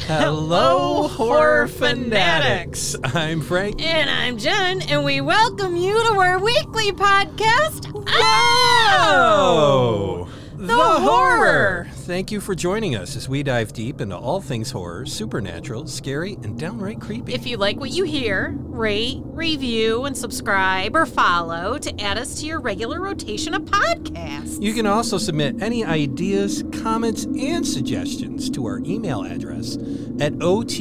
Hello, horror fanatics. I'm Frank. And I'm Jenn, and we welcome you to our weekly podcast. Oh, The horror. Thank you for joining us as we dive deep into all things horror, supernatural, scary, and downright creepy. If you like what you hear, rate, review, and subscribe or follow to add us to your regular rotation of podcasts. you can also submit any ideas, comments, and suggestions to our email address at oth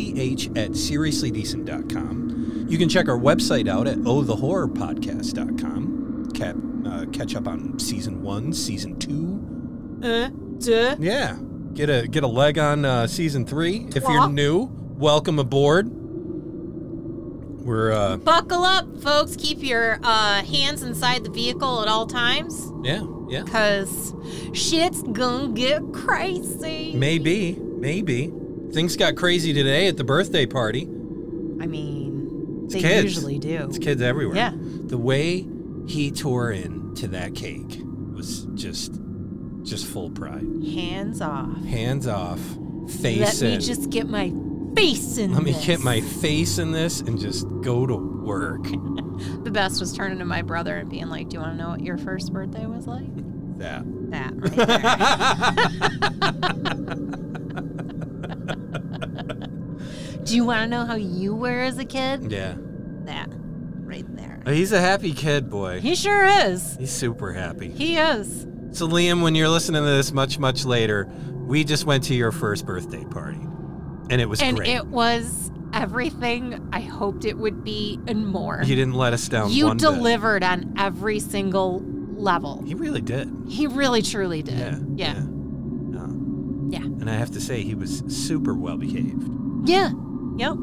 at seriouslydecent.com. You can check our website out at ohthehorrorpodcast.com. Cap, uh, catch up on season one, season two, Uh, duh. Yeah, get a get a leg on uh, season three. If you're new, welcome aboard. We're uh, Buckle up, folks. Keep your uh, hands inside the vehicle at all times. yeah, yeah. Because shit's gonna get crazy. Maybe, maybe things got crazy today at the birthday party. I mean, they kids. usually do. It's kids everywhere. Yeah. The way he tore into that cake was just, just full pride. Hands off. Hands off, face Let me just get my face in Let me get my face in this and just go to work. The best was turning to my brother and being like, Do you want to know what your first birthday was like? That. That right there. Do you want to know how you were as a kid? yeah. That right there. He's a happy kid, boy. He sure is. He's super happy. He is. So, Liam, when you're listening to this much, much later, we just went to your first birthday party, and it was And great. it was everything I hoped it would be and more. you didn't let us down. You one bit. delivered on every single level. He really did. He really truly did. Yeah. Yeah. No. Yeah. And I have to say, he was super well behaved. Yeah. Yep.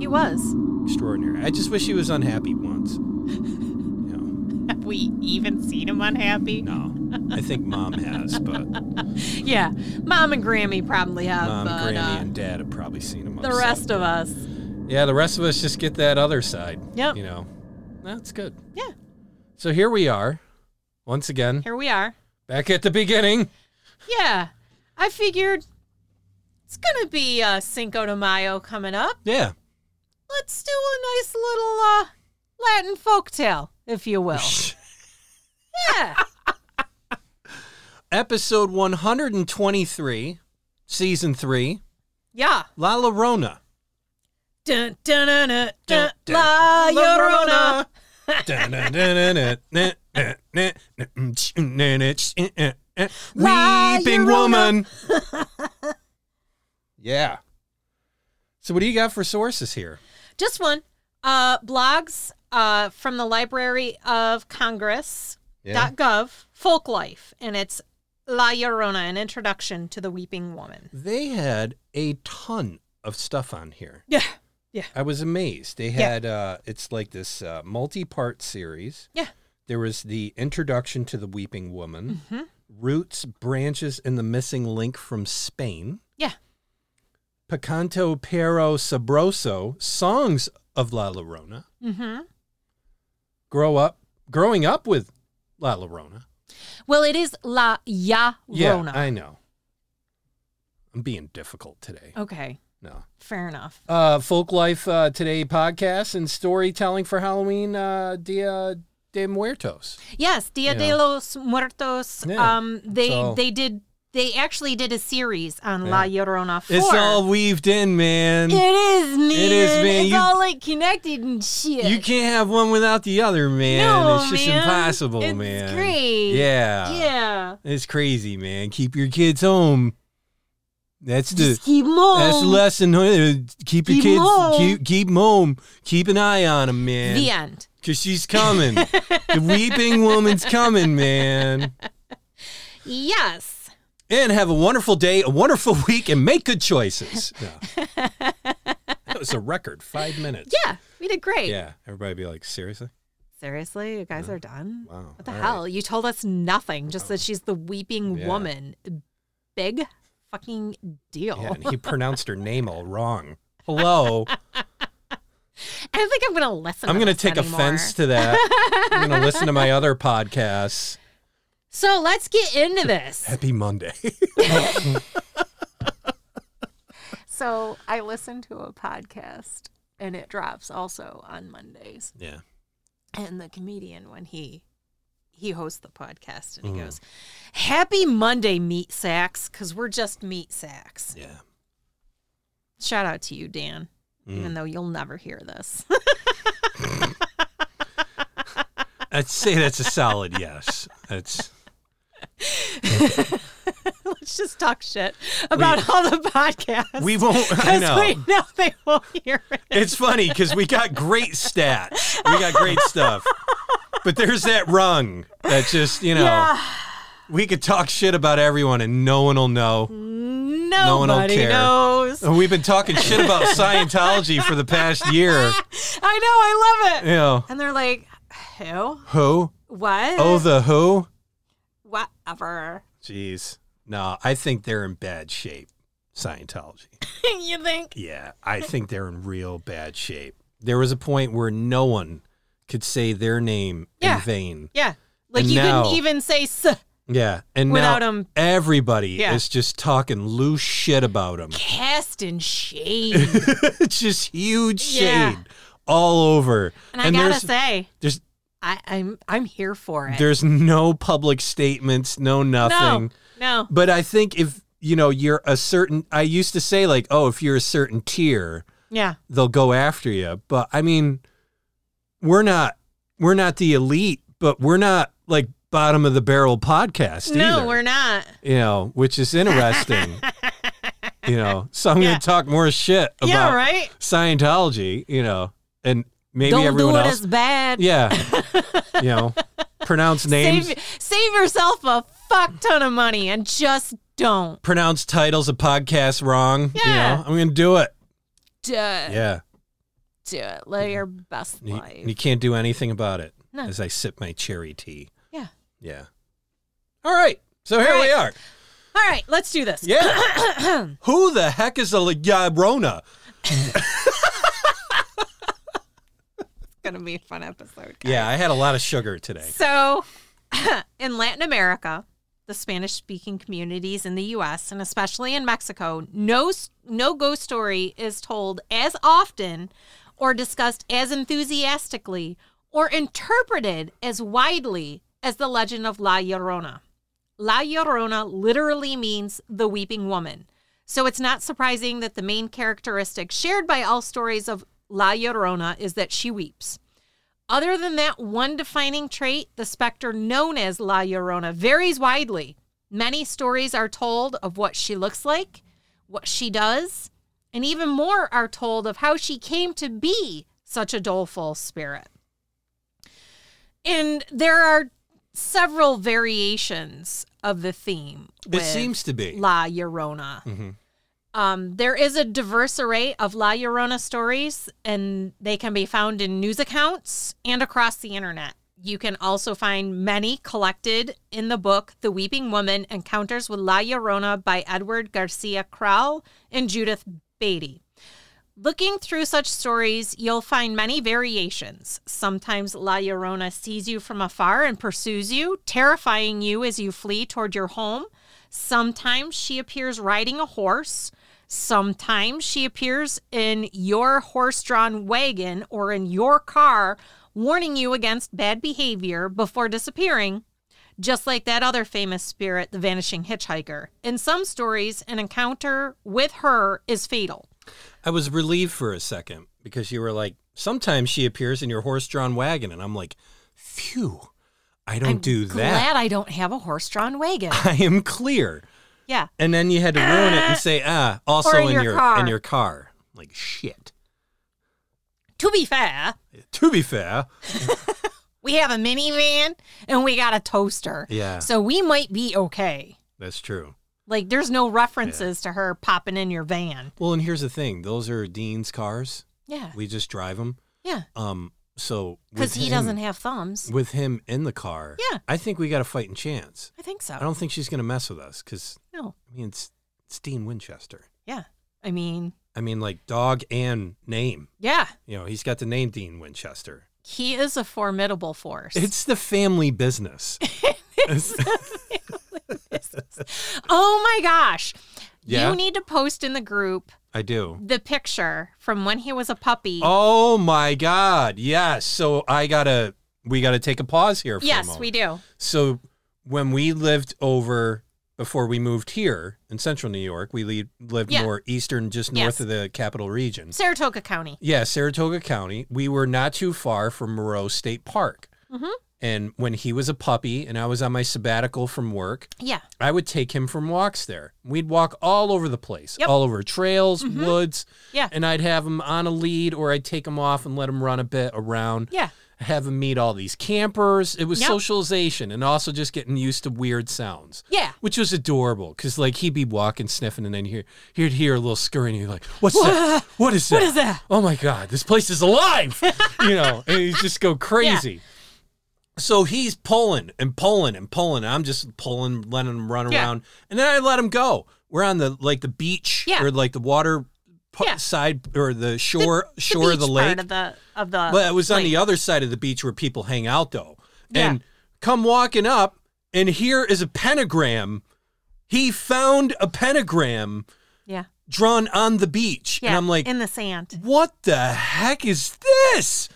He was. Extraordinary. I just wish he was unhappy once. you know, Have we even seen him unhappy? no. I think mom has, but Yeah. Mom and Grammy probably have. mom, but, Granny, uh, and dad have probably seen him. the upset. rest of us. Yeah, the rest of us just get that other side. Yep. You know, that's good. Yeah. So here we are, once again, Here we are. back at the beginning. Yeah. I figured it's going to be uh, Cinco de Mayo coming up. Yeah. Let's do a nice little uh, Latin folktale, if you will. Yeah. Episode 123, season 3, Yeah. La Llorona. Dun, dun, dun, dun, dun, Dun, La Llorona. La Weeping woman. yeah. So what do you got for sources here? Just one. Uh, blogs uh, from the Library of Congress. Yeah. .gov, folk life, and it's La Llorona, an introduction to the weeping woman. They had a ton of stuff on here. Yeah. Yeah. I was amazed. They Yeah. had uh it's like this uh, multi-part series. Yeah. There was the introduction to the weeping woman, hmm roots, branches, and the missing link from Spain. Yeah. Picante Pero Sabroso, songs of La Llorona. hmm Grow up, growing up with La Llorona. Well, it is La Llorona. Yeah, I know. I'm being difficult today. okay, No. fair enough. Uh, Folk Life uh, Today podcast and storytelling for Halloween uh, Dia de Muertos. Yes, Dia de los Muertos. Yeah. Um, they So- they did they actually did a series on Yeah. La Llorona. 4. It's all weaved in, man. It is, man. It is, man. It's You- all like connected and shit. You can't have one without the other, man. No, it's just man. impossible, It's man. great. Yeah. Yeah. It's crazy, man. Keep your kids home. That's the Just keep 'em home. that's the lesson. huh? Uh, keep your Keep 'em kids home. keep keep 'em home. Keep an eye on them, man. The end. Cause she's coming. the weeping woman's coming, man. Yes. And have a wonderful day, a wonderful week, and make good choices. That was a record. Five minutes. Yeah, we did great. Yeah. Everybody be like, seriously? Seriously, you guys are done? Wow. What the All hell? You told us nothing, just oh. that she's the weeping Yeah. woman. Big fucking deal. Yeah, and he pronounced her name all wrong. Hello. I don't think I'm going to listen I'm going to take anymore. offense to that. I'm going to listen to my other podcasts. So let's get into this. Happy Monday. So So I listen to a podcast and it drops also on Mondays. Yeah. And the comedian when he he hosts the podcast and he Mhm. goes, "Happy Monday, meat sacks, because we're just meat sacks." Yeah. Shout out to you, Dan, Mm. even though you'll never hear this. I'd say that's a solid yes. That's Let's just talk shit about all the podcasts. we won't. I know. we know they won't hear it. It's funny because we got great stats. We got great stuff. But there's that rung that just, you know, Yeah, we could talk shit about everyone and no one will know. nobody one will care. knows. We've been talking shit about Scientology for the past year. I know, I love it. You know, And they're like, who? who? What? Oh, the who? whatever. Jeez. No, I think they're in bad shape, Scientology. you think? Yeah, I think they're in real bad shape. There was a point where no one could say their name Yeah. in vain. Yeah. Like And you now- couldn't even say s Yeah, and without now them everybody Yeah. is just talking loose shit about him. casting shade. it's just huge shade Yeah. all over. And I gotta there's say, there's I, I'm I'm here for it. there's no public statements, no nothing. No. But I think if you know you're a certain, I used to say like, oh, if you're a certain tier, Yeah. they'll go after you. But I mean, we're not we're not the elite, but we're not like bottom of the barrel podcast No, either. we're not. you know, which is interesting. you know, so I'm Yeah. going to talk more shit about yeah, right? Scientology. You know, and maybe Don't everyone do it else. bad. yeah, you know, pronounce names, Save, save yourself a fuck ton of money and just don't. pronounce titles of podcasts wrong. Yeah. You know, I'm going to do it. Do it. Yeah, Do it. Live your mm-hmm. best you, life. you can't do anything about it. No. As I sip my cherry tea. Yeah. Yeah. All right. So here All we are. All right, let's do this. Yeah. Who the heck is a Yabrona? It's gonna be a fun episode. guys. Yeah, I had a lot of sugar today. So, in Latin America, the Spanish speaking communities in the US and especially in Mexico, no no ghost story is told as often or discussed as enthusiastically or interpreted as widely as the legend of La Llorona. La Llorona literally means the weeping woman. So it's not surprising that the main characteristic shared by all stories of La Llorona is that she weeps. Other than that one defining trait, the specter known as La Llorona varies widely. Many stories are told of what she looks like, what she does, and even more are told of how she came to be such a doleful spirit. And there are several variations of the theme. It seems to be. La Llorona. Mhm. Um, there is a diverse array of La Llorona stories, and they can be found in news accounts and across the internet. You can also find many collected in the book The Weeping Woman Encounters with La Llorona by Edward Garcia Kraul and Judith Beatty. Looking through such stories, you'll find many variations. Sometimes La Llorona sees you from afar and pursues you, terrifying you as you flee toward your home. Sometimes she appears riding a horse. Sometimes she appears in your horse drawn wagon or in your car, warning you against bad behavior before disappearing, just like that other famous spirit, the vanishing hitchhiker. In some stories, an encounter with her is fatal. I was relieved for a second because you were like, sometimes she appears in your horse drawn wagon. And I'm like, phew, I don't I'm do that. Glad I don't have a horse drawn wagon. I am clear. Yeah. And then you had to ruin it and say, ah, also Or in in, your your car. in your car. Like shit. To be fair, To be fair, we have a minivan and we got a toaster. yeah, So we might be okay. that's true. Like there's no references to her popping in your van. Well, and here's the thing: those are Dean's cars. Yeah. We just drive them. Yeah. Um, so Because he him- doesn't have thumbs. with him in the car. Yeah. I think we got a fighting chance. I think so. I don't think she's gonna mess with us because No. I mean it's it's Dean Winchester. Yeah. I mean, I mean like dog and name. yeah. You know, he's got the name Dean Winchester. He is a formidable force. It's the family business. It's- oh my gosh. Yeah? You need to post in the group I do. the picture from when he was a puppy. Oh my God. Yes. So I gotta we gotta take a pause here for a yes, moment. we do. So when we lived over before we moved here in central New York, we le- lived Yeah. more eastern, just Yes. north of the capital region. Saratoga County. Yeah, Saratoga County. We were not too far from Moreau State Park. Mm-hmm. And when he was a puppy and I was on my sabbatical from work, Yeah. I would take him from walks there. We'd walk all over the place, Yep. Mm-hmm. all over trails, woods. Yeah. And I'd have him on a lead or I'd take him off and let him run a bit around. Yeah. Have him meet all these campers. It was Yep. socialization and also just getting used to weird sounds. Yeah. Which was adorable because, like, he'd be walking, sniffing, and then hear, he'd hear a little scurrying. And you're like, What's that? What is that? What is that? Oh my God, this place is alive. you know, and he'd just go crazy. So he's pulling and pulling and pulling. And I'm just pulling, letting him run Yeah. around. And then I let him go. We're on the like the beach Yeah. or like the water pa- Yeah. side or the shore shore of the lake. of the of the. But it was on the other side of the beach where people hang out, though. And come walking up, and here is a pentagram. He found a pentagram Yeah. drawn on the beach. And I'm like, in the sand. what the heck is this?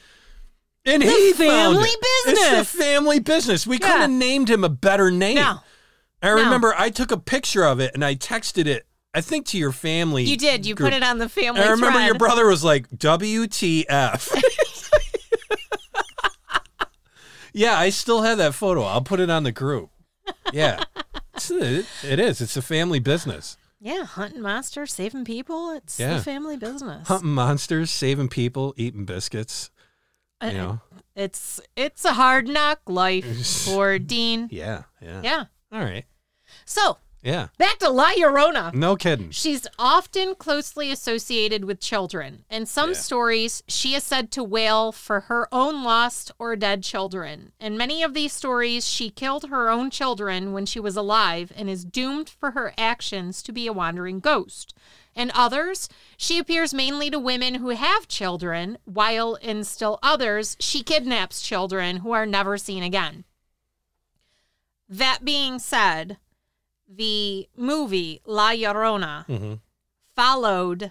And he found family it. business. It's the family business. We Yeah. couldn't have named him a better name. No. I remember I took a picture of it and I texted it, I think, to your family. You did. You group. put it on the family. I remember your brother was like, WTF. yeah, I still have that photo. I'll put it on the group. Yeah. It is. It's a family business. Yeah, hunting monsters, saving people. It's Yeah. the family business. Hunting monsters, saving people, eating biscuits. You know? It's it's a hard knock life for Dean. Yeah, yeah. Yeah. All right. So Yeah. back to La Llorona. No kidding. She's often closely associated with children. In some Yeah. stories, she is said to wail for her own lost or dead children. In many of these stories, she killed her own children when she was alive and is doomed for her actions to be a wandering ghost. In others, she appears mainly to women who have children, while in still others, she kidnaps children who are never seen again. That being said, the movie La Llorona hmm followed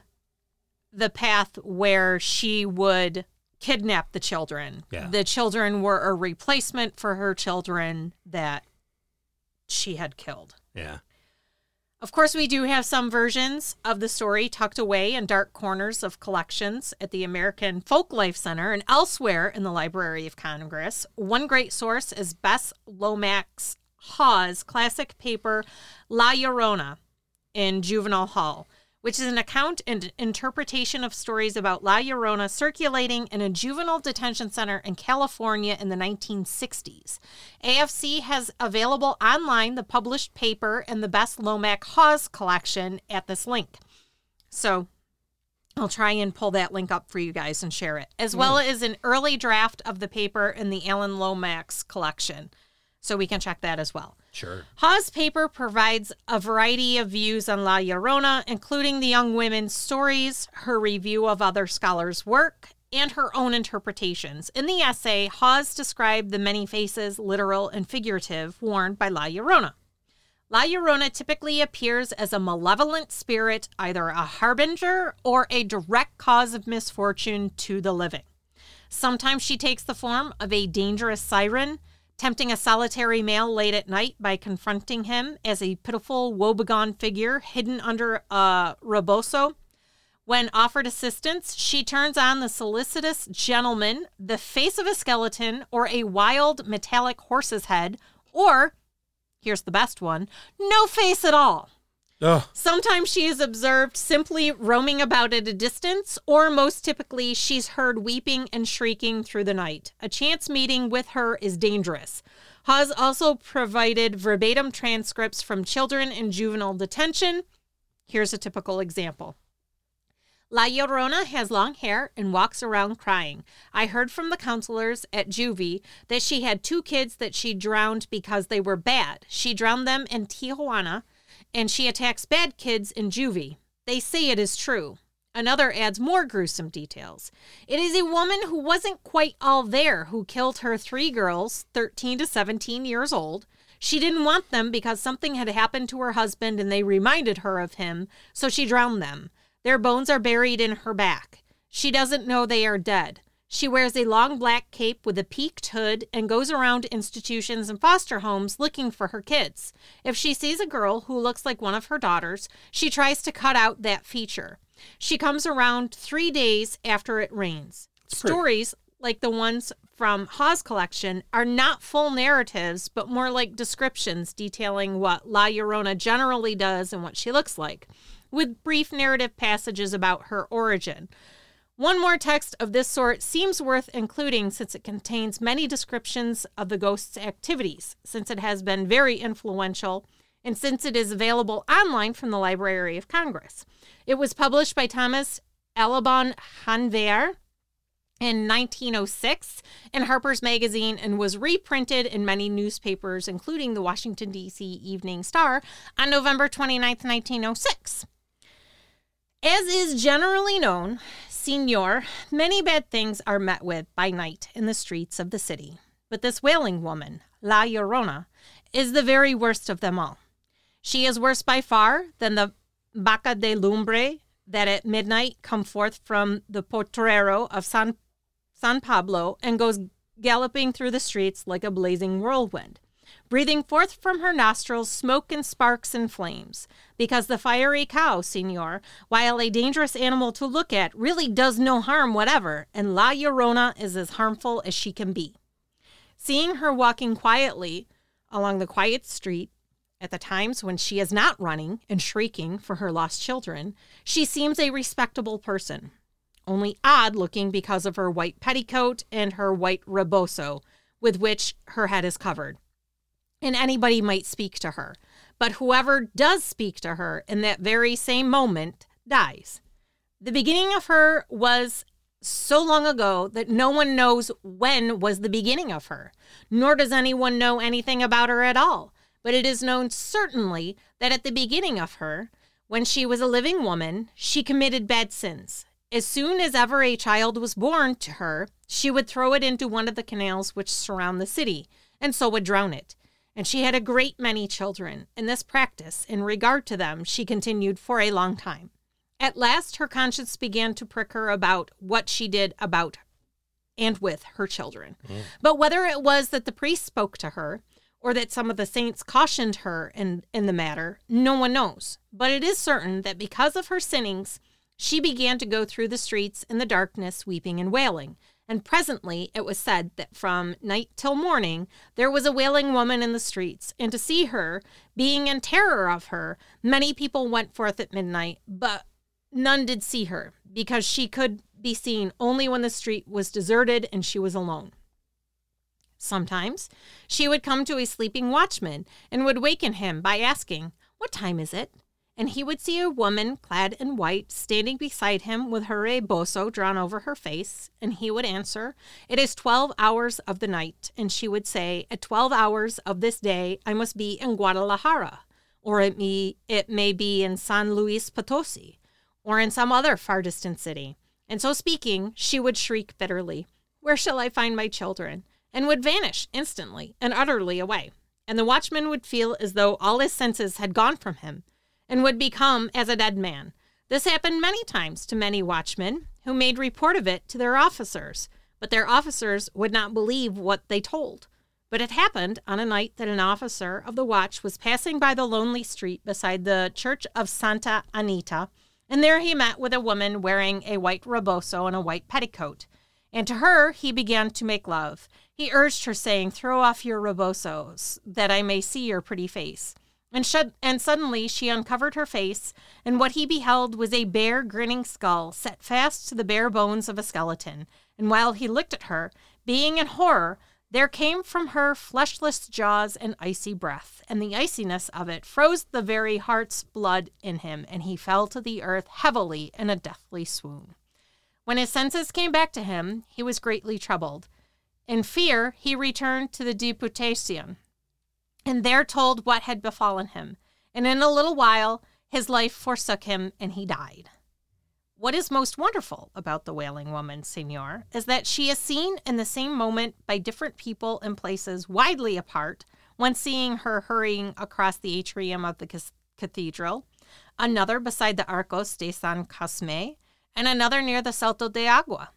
the path where she would kidnap the children. Yeah. The children were a replacement for her children that she had killed. Yeah. Of course, we do have some versions of the story tucked away in dark corners of collections at the American Folk Life Center and elsewhere in the Library of Congress. One great source is Bess Lomax Hawes' classic paper La Llorona in Juvenile Hall, which is an account and interpretation of stories about La Llorona circulating in a juvenile detention center in California in the 1960s. AFC has available online the published paper and the Bess Lomax Hawes collection at this link. So I'll try and pull that link up for you guys and share it, as hmm. well as an early draft of the paper in the Alan Lomax collection. So we can check that as well. Sure. Hawes' paper provides a variety of views on La Llorona, including the young women's stories, her review of other scholars' work, and her own interpretations. In the essay, Hawes described the many faces, literal and figurative, worn by La Llorona. La Llorona typically appears as a malevolent spirit, either a harbinger or a direct cause of misfortune to the living. Sometimes she takes the form of a dangerous siren, tempting a solitary male late at night by confronting him as a pitiful, woebegone figure hidden under a rebozo. When offered assistance, she turns on the solicitous gentleman, the face of a skeleton, or a wild metallic horse's head, or, here's the best one, no face at all. Oh, Sometimes she is observed simply roaming about at a distance, or most typically, she's heard weeping and shrieking through the night. A chance meeting with her is dangerous. Hawes also provided verbatim transcripts from children in juvenile detention. Here's a typical example. La Llorona has long hair and walks around crying. I heard from the counselors at Juvie that she had two kids that she drowned because they were bad. She drowned them in Tijuana and she attacks bad kids in juvie. They say it is true. Another adds more gruesome details. It is a woman who wasn't quite all there who killed her three girls, 13 to 17 years old. She didn't want them because something had happened to her husband and they reminded her of him, so she drowned them. Their bones are buried in her back. She doesn't know they are dead. She wears a long black cape with a peaked hood and goes around institutions and foster homes looking for her kids. If she sees a girl who looks like one of her daughters, she tries to cut out that feature. She comes around three days after it rains. Stories like the ones from Hawes' collection are not full narratives, but more like descriptions detailing what La Llorona generally does and what she looks like, with brief narrative passages about her origin. One more text of this sort seems worth including since it contains many descriptions of the ghost's activities, since it has been very influential, and since it is available online from the Library of Congress. It was published by Thomas Allibone Janvier in 1906 in Harper's Magazine and was reprinted in many newspapers, including the Washington, D.C. Evening Star, on November 29, 1906. As is generally known, Senor, many bad things are met with by night in the streets of the city. But this wailing woman, La Llorona, is the very worst of them all. She is worse by far than the Vaca de Lumbre that at midnight come forth from the potrero of San, San Pablo and goes galloping through the streets like a blazing whirlwind, breathing forth from her nostrils smoke and sparks and flames. Because the fiery cow, senor, while a dangerous animal to look at, really does no harm whatever, and La Llorona is as harmful as she can be. Seeing her walking quietly along the quiet street, at the times when she is not running and shrieking for her lost children, she seems a respectable person, only odd looking because of her white petticoat and her white rebozo, with which her head is covered. And anybody might speak to her, but whoever does speak to her in that very same moment dies. The beginning of her was so long ago that no one knows when was the beginning of her, nor does anyone know anything about her at all but it is known certainly that at the beginning of her, when she was a living woman, she committed bad sins. As soon as ever a child was born to her, she would throw it into one of the canals which surround the city, and so would drown it. And she had a great many children, and this practice, in regard to them, she continued for a long time. At last, her conscience began to prick her about what she did about and with her children. Mm. But whether it was that the priest spoke to her, or that some of the saints cautioned her in, in the matter, no one knows. But it is certain that because of her sinnings, she began to go through the streets in the darkness, weeping and wailing. And presently it was said that from night till morning there was a wailing woman in the streets, and to see her, being in terror of her, many people went forth at midnight, but none did see her, because she could be seen only when the street was deserted and she was alone. Sometimes she would come to a sleeping watchman and would waken him by asking, What time is it? And he would see a woman clad in white standing beside him with her rebozo drawn over her face, and he would answer, It is twelve hours of the night. And she would say, At twelve hours of this day I must be in Guadalajara, or it may, it may be in San Luis Potosi, or in some other far distant city. And so speaking, she would shriek bitterly, Where shall I find my children? and would vanish instantly and utterly away. And the watchman would feel as though all his senses had gone from him and would become as a dead man. This happened many times to many watchmen who made report of it to their officers, but their officers would not believe what they told. But it happened on a night that an officer of the watch was passing by the lonely street beside the church of Santa Anita, and there he met with a woman wearing a white rebozo and a white petticoat. And to her he began to make love. He urged her, saying, Throw off your rebozos, that I may see your pretty face. And, and suddenly she uncovered her face, and what he beheld was a bare, grinning skull set fast to the bare bones of a skeleton. And while he looked at her, being in horror, there came from her fleshless jaws an icy breath, and the iciness of it froze the very heart's blood in him, and he fell to the earth heavily in a deathly swoon. When his senses came back to him, he was greatly troubled. In fear, he returned to the Deputation, and there told what had befallen him. And in a little while, his life forsook him, and he died. What is most wonderful about the wailing woman, Senor, is that she is seen in the same moment by different people in places widely apart, one seeing her hurrying across the atrium of the cathedral, another beside the Arcos de San Cosme, and another near the Salto de Agua,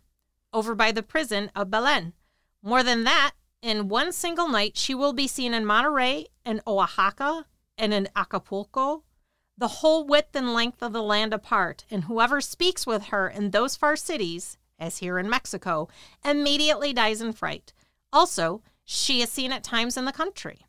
over by the prison of Belen. More than that, in one single night, she will be seen in Monterrey and Oaxaca and in Acapulco, the whole width and length of the land apart, and whoever speaks with her in those far cities, as here in Mexico, immediately dies in fright. Also, she is seen at times in the country.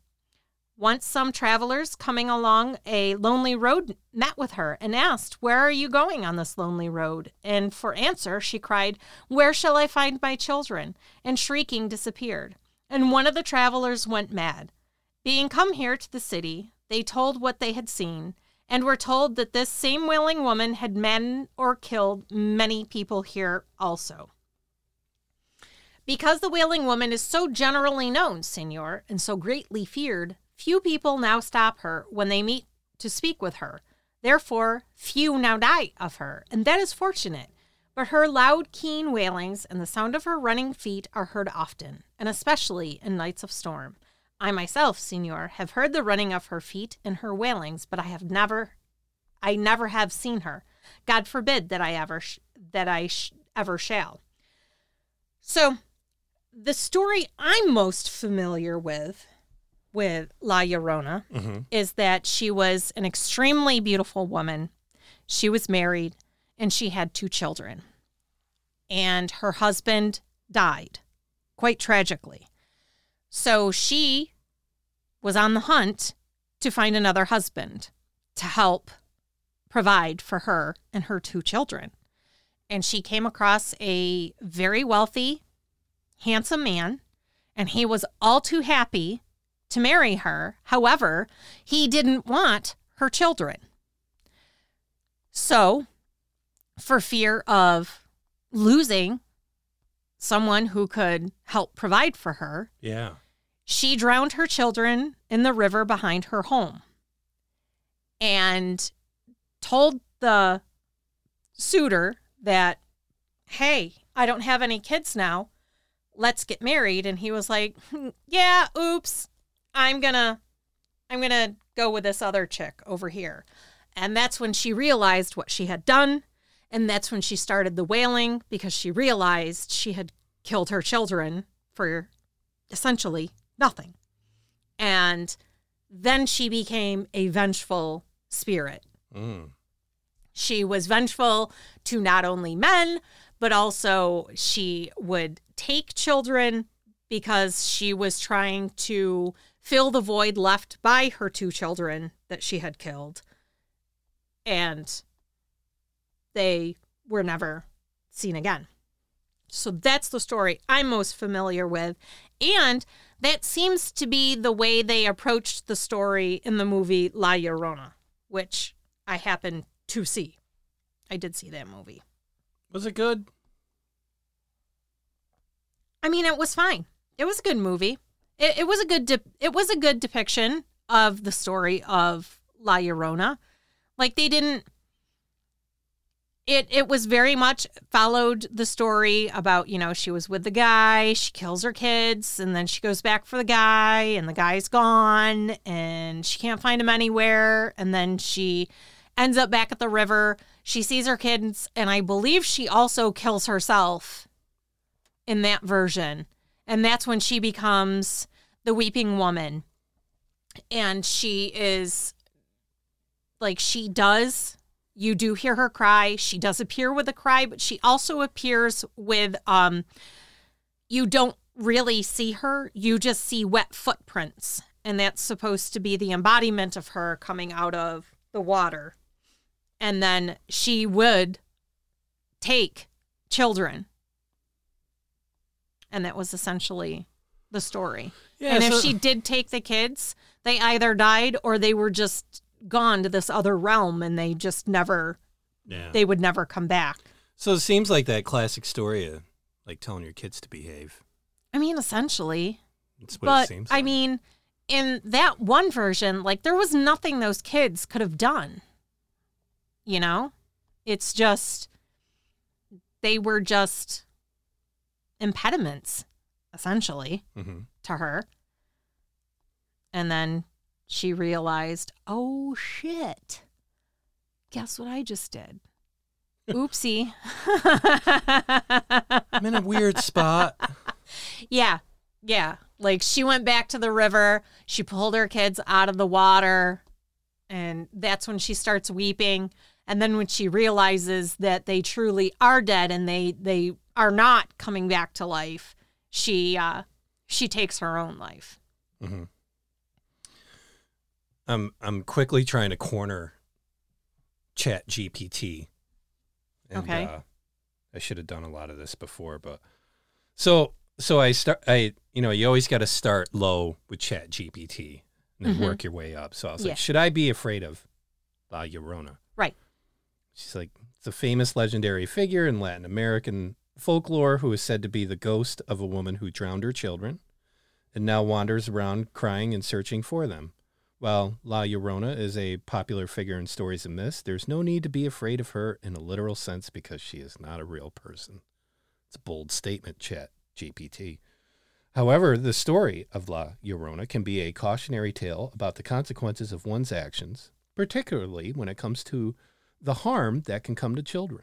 Once some travelers coming along a lonely road met with her and asked, Where are you going on this lonely road? And for answer, she cried, Where shall I find my children? And shrieking disappeared. And one of the travelers went mad. Being come here to the city, they told what they had seen, and were told that this same wailing woman had men or killed many people here also. Because the wailing woman is so generally known, Senor, and so greatly feared, few people now stop her when they meet to speak with her. Therefore, few now die of her, and that is fortunate. But her loud, keen wailings and the sound of her running feet are heard often, and especially in nights of storm. I myself, Senor, have heard the running of her feet and her wailings, but I have never, I never have seen her. God forbid that I ever, sh- that I sh- ever shall. So, the story I'm most familiar with, with La Llorona, mm-hmm. is that she was an extremely beautiful woman. She was married and she had two children. And her husband died quite tragically. So she was on the hunt to find another husband to help provide for her and her two children. And she came across a very wealthy, handsome man, and he was all too happy to marry her. However, he didn't want her children. So, for fear of losing someone who could help provide for her, Yeah. she drowned her children in the river behind her home and told the suitor that, hey, I don't have any kids now. Let's get married. And he was like, "Hmm, yeah, oops. I'm going to I'm going to go with this other chick over here. And that's when she realized what she had done. And that's when she started the wailing because she realized she had killed her children for essentially nothing. And then she became a vengeful spirit. Mm. She was vengeful to not only men, but also she would take children because she was trying to fill the void left by her two children that she had killed. And they were never seen again. So that's the story I'm most familiar with. And that seems to be the way they approached the story in the movie La Llorona, which I happened to see. I did see that movie. Was it good? I mean, it was fine. It was a good movie. It, it was a good de- it was a good depiction of the story of La Llorona. Like they didn't it it was very much followed the story about, you know, she was with the guy, she kills her kids, and then she goes back for the guy, and the guy's gone, and she can't find him anywhere, and then she ends up back at the river. She sees her kids, and I believe she also kills herself in that version. And that's when she becomes the weeping woman. And she is like, she does, you do hear her cry. She does appear with a cry, but she also appears with, um, you don't really see her, you just see wet footprints. And that's supposed to be the embodiment of her coming out of the water. And then she would take children and that was essentially the story. Yeah, and if so- she did take the kids, they either died or they were just gone to this other realm and they just never Yeah. they would never come back. so it seems like that classic story of like telling your kids to behave. I mean, essentially. That's what it But seems. I mean, in that one version, like there was nothing those kids could have done. You know? It's just they were just impediments essentially Mhm. to her. And then she realized, oh shit. Guess what I just did? Oopsie. I'm in a weird spot. Yeah. Yeah. Like she went back to the river. She pulled her kids out of the water. And that's when she starts weeping. And then when she realizes that they truly are dead and they they are not coming back to life, she uh she takes her own life. Mm hmm I'm I'm quickly trying to corner Chat GPT. And, Okay. Uh, I should have done a lot of this before, but so so I start. I you know you always got to start low with Chat GPT and then Mhm. work your way up. So I was Yeah. like, should I be afraid of La Llorona? Right. She's like, it's a famous legendary figure in Latin American folklore who is said to be the ghost of a woman who drowned her children and now wanders around crying and searching for them. While La Llorona is a popular figure in stories and myths, there's no need to be afraid of her in a literal sense because she is not a real person. It's a bold statement, Chat GPT. However, the story of La Llorona can be a cautionary tale about the consequences of one's actions, particularly when it comes to the harm that can come to children.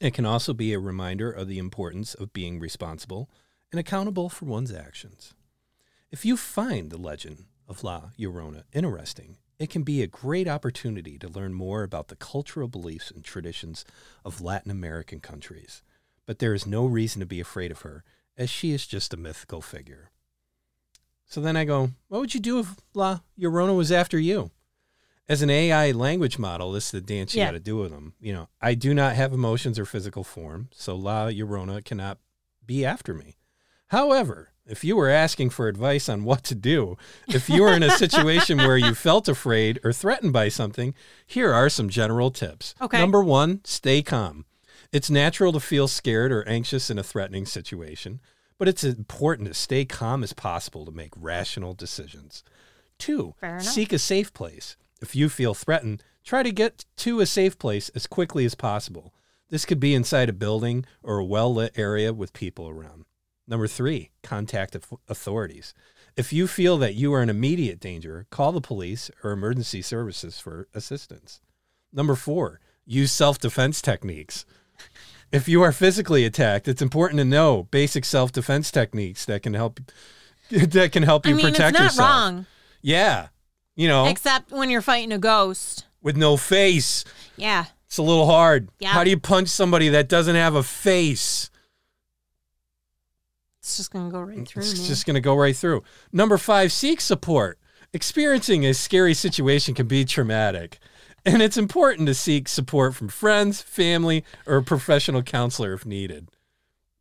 It can also be a reminder of the importance of being responsible and accountable for one's actions. If you find the legend of La Llorona interesting, it can be a great opportunity to learn more about the cultural beliefs and traditions of Latin American countries. But there is no reason to be afraid of her, as she is just a mythical figure. So then I go, what would you do if La Llorona was after you? As an AI language model, this is the dance you Yeah. got to do with them. You know, I do not have emotions or physical form, so La Llorona cannot be after me. However, if you were asking for advice on what to do, if you were in a situation where you felt afraid or threatened by something, here are some general tips. Okay. Number one, stay calm. It's natural to feel scared or anxious in a threatening situation, but it's important to stay calm as possible to make rational decisions. Two, seek a safe place. If you feel threatened, try to get to a safe place as quickly as possible. This could be inside a building or a well lit area with people around. Number three, contact authorities. If you feel that you are in immediate danger, call the police or emergency services for assistance. Number four, use self defense techniques. If you are physically attacked, it's important to know basic self defense techniques that can help that can help I you mean, protect it's not yourself. wrong, Yeah. You know, except when you're fighting a ghost. with no face. Yeah. It's a little hard. Yeah. How do you punch somebody that doesn't have a face? It's just going to go right mm, through It's me. just going to go right through. Number five, seek support. Experiencing a scary situation can be traumatic, and it's important to seek support from friends, family, or a professional counselor if needed.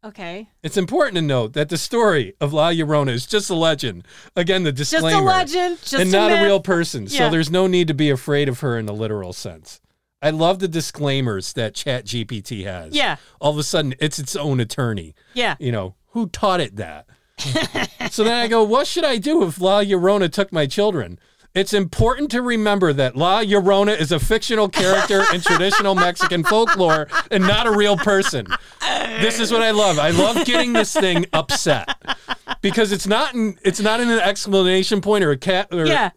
okay. It's important to note that the story of La Llorona is just a legend. Again, the disclaimer. Just a legend. Just and a not a real person. So there's no need to be afraid of her in a literal sense. I love the disclaimers that Chat GPT has. Yeah. All of a sudden, it's its own attorney. Yeah. You know, who taught it that? so then I go, what should I do if La Llorona took my children? It's important to remember that La Llorona is a fictional character in traditional Mexican folklore and not a real person. This is what I love. I love getting this thing upset because it's not in it's not an exclamation point or a cat or Yeah.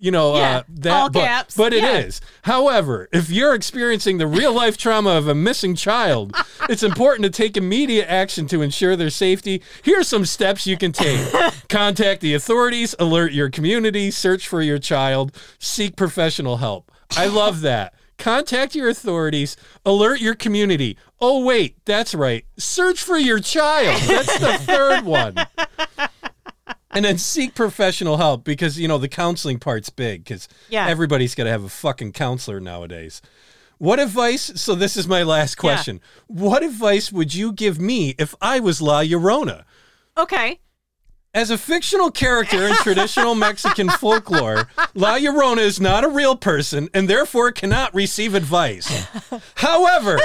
You know Yeah, uh, that all but, caps, but it yeah. is. However if you're experiencing the real life trauma of a missing child it's important to take immediate action to ensure their safety. Here's some steps you can take. Contact the authorities alert your community search for your child seek professional help. I love that. Contact your authorities alert your community. Oh wait that's right. Search for your child. That's the third one and then seek professional help because you know the counseling part's big because Yeah. everybody's got to have a fucking counselor nowadays. What advice? So this is my last question. What advice would you give me if I was La Llorona? Okay. As a fictional character in traditional Mexican folklore, La Llorona is not a real person and therefore cannot receive advice. However,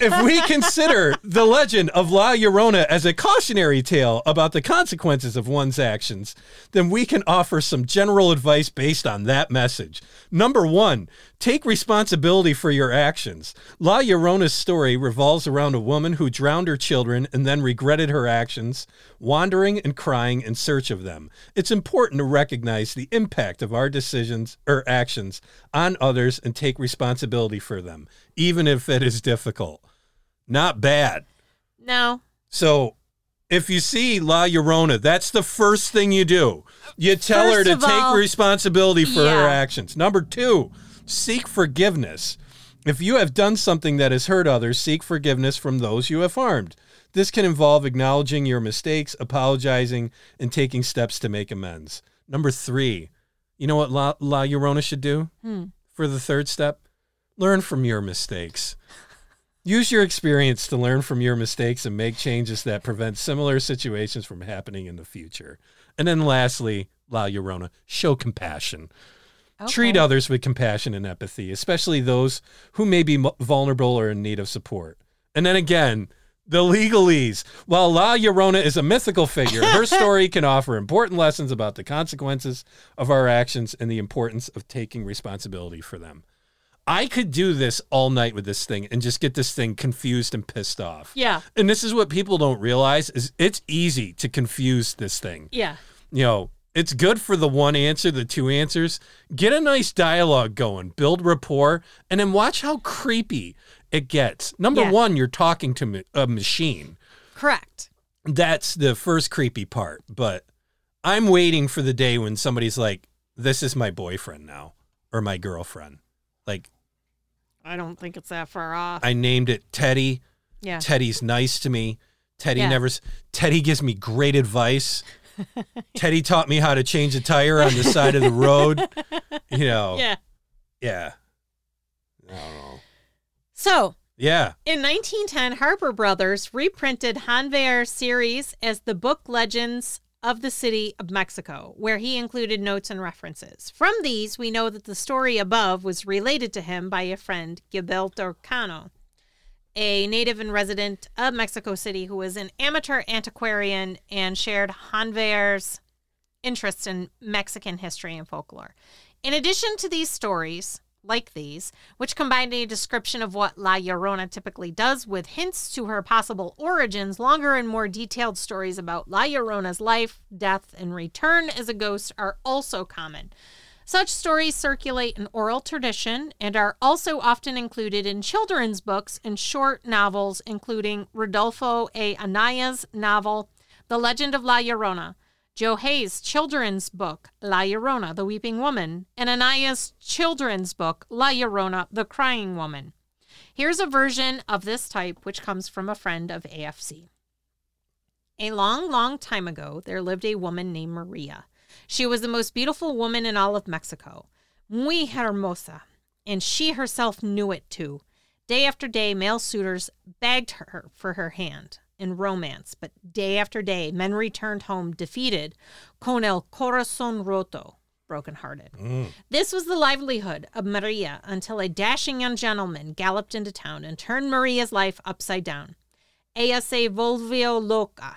if we consider the legend of La Llorona as a cautionary tale about the consequences of one's actions, then we can offer some general advice based on that message. Number one, take responsibility for your actions. La Llorona's story revolves around a woman who drowned her children and then regretted her actions, wandering and crying in search of them. It's important to recognize the impact of our decisions or actions on others and take responsibility for them, even if it is difficult. Not bad. No. So if you see La Llorona, that's the first thing you do. You tell her to take all- responsibility for her actions. Number two, seek forgiveness. If you have done something that has hurt others, seek forgiveness from those you have harmed. This can involve acknowledging your mistakes, apologizing, and taking steps to make amends. Number three, you know what La, La Llorona should do Hmm. for the third step? Learn from your mistakes. Use your experience to learn from your mistakes and make changes that prevent similar situations from happening in the future. And then lastly, La Llorona, show compassion. Treat others with compassion and empathy, especially those who may be vulnerable or in need of support. And then again, the legalese. While La Llorona is a mythical figure, her story can offer important lessons about the consequences of our actions and the importance of taking responsibility for them. I could do this all night with this thing and just get this thing confused and pissed off. Yeah. And this is what people don't realize is it's easy to confuse this thing Yeah. you know, it's good for the one answer, the two answers. Get a nice dialogue going, build rapport, and then watch how creepy it gets. Number Yeah. one, you're talking to a machine. Correct. That's the first creepy part. But I'm waiting for the day when somebody's like, this is my boyfriend now or my girlfriend. Like, I don't think it's that far off. I named it Teddy. yeah. Teddy's nice to me. Teddy Yeah. never. Teddy gives me great advice. Teddy taught me how to change a tire on the side of the road. You know. Yeah. Yeah. I don't know. So, Yeah. in 1910, Harper Brothers reprinted Janvier's series as the book Legends of the City of Mexico, where he included notes and references. From these, we know that the story above was related to him by a friend, Gilberto Cano, a native and resident of Mexico City who was an amateur antiquarian and shared Janvier's interest in Mexican history and folklore. In addition to these stories, like these, which combine a description of what La Llorona typically does with hints to her possible origins, longer and more detailed stories about La Llorona's life, death, and return as a ghost are also common. Such stories circulate in oral tradition and are also often included in children's books and short novels, including Rodolfo A. Anaya's novel, The Legend of La Llorona, Joe Hayes' children's book, La Llorona, The Weeping Woman, and Anaya's children's book, La Llorona, The Crying Woman. Here's a version of this type which comes from a friend of AFC. A long, long time ago, there lived a woman named Maria. She was the most beautiful woman in all of Mexico. Muy hermosa. And she herself knew it too. Day after day, male suitors begged her for her hand in romance, but day after day, men returned home defeated, con el corazón roto, brokenhearted. Mm. This was the livelihood of Maria until a dashing young gentleman galloped into town and turned Maria's life upside down. Ella se volvió loca,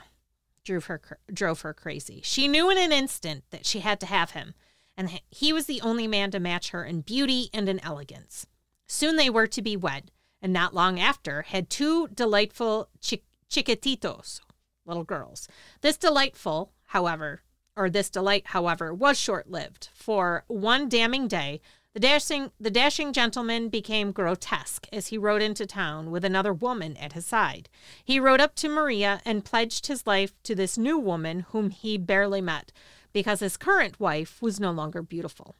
drove her, drove her crazy. She knew in an instant that she had to have him, and he was the only man to match her in beauty and in elegance. Soon they were to be wed, and not long after had two delightful chi- chiquititos, little girls. This delightful, however, or this delight, however, was short-lived. For one damning day, the dashing the dashing gentleman became grotesque as he rode into town with another woman at his side. He rode up to Maria and pledged his life to this new woman whom he barely met, because his current wife was no longer beautiful.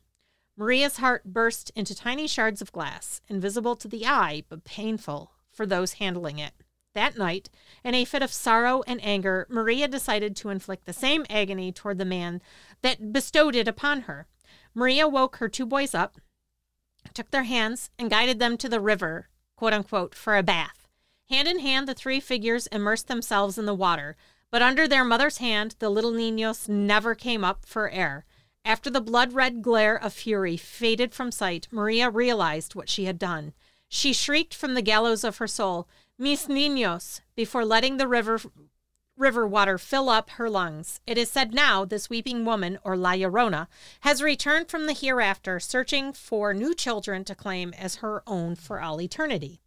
Maria's heart burst into tiny shards of glass, invisible to the eye, but painful for those handling it. That night, in a fit of sorrow and anger, Maria decided to inflict the same agony toward the man that bestowed it upon her. Maria woke her two boys up, took their hands, and guided them to the river, quote unquote, for a bath. Hand in hand, the three figures immersed themselves in the water, but under their mother's hand, the little niños never came up for air. After the blood red glare of fury faded from sight, Maria realized what she had done. She shrieked from the gallows of her soul, Mis niños, before letting the river river water fill up her lungs. It is said now this weeping woman, or La Llorona, has returned from the hereafter, searching for new children to claim as her own for all eternity.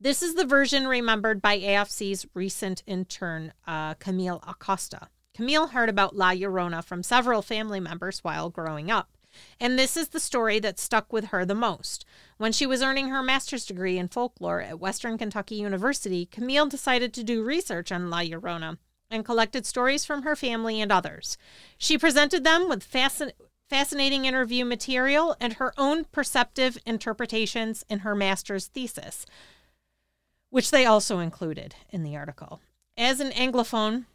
This is the version remembered by AFC's recent intern, uh, Camille Acosta. Camille heard about La Llorona from several family members while growing up. And this is the story that stuck with her the most. When she was earning her master's degree in folklore at Western Kentucky University, Camille decided to do research on La Llorona and collected stories from her family and others. She presented them with fascin- fascinating interview material and her own perceptive interpretations in her master's thesis, which they also included in the article. As an Anglophone,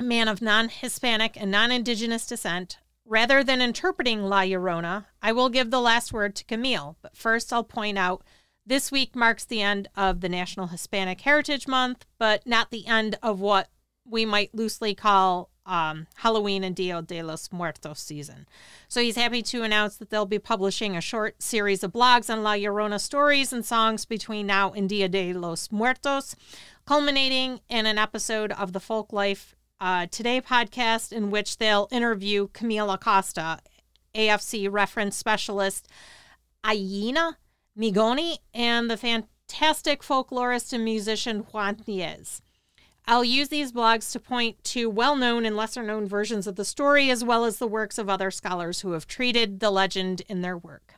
man of non Hispanic and non Indigenous descent, rather than interpreting La Llorona, I will give the last word to Camille. But first, I'll point out this week marks the end of the National Hispanic Heritage Month, but not the end of what we might loosely call um, Halloween and Dia de los Muertos season. So he's happy to announce that they'll be publishing a short series of blogs on La Llorona stories and songs between now and Dia de los Muertos, culminating in an episode of the Folklife uh, Today podcast in which they'll interview Camille Acosta, AFC reference specialist Ayina Migoni, and the fantastic folklorist and musician Juan Diaz. I'll use these blogs to point to well known and lesser known versions of the story, as well as the works of other scholars who have treated the legend in their work.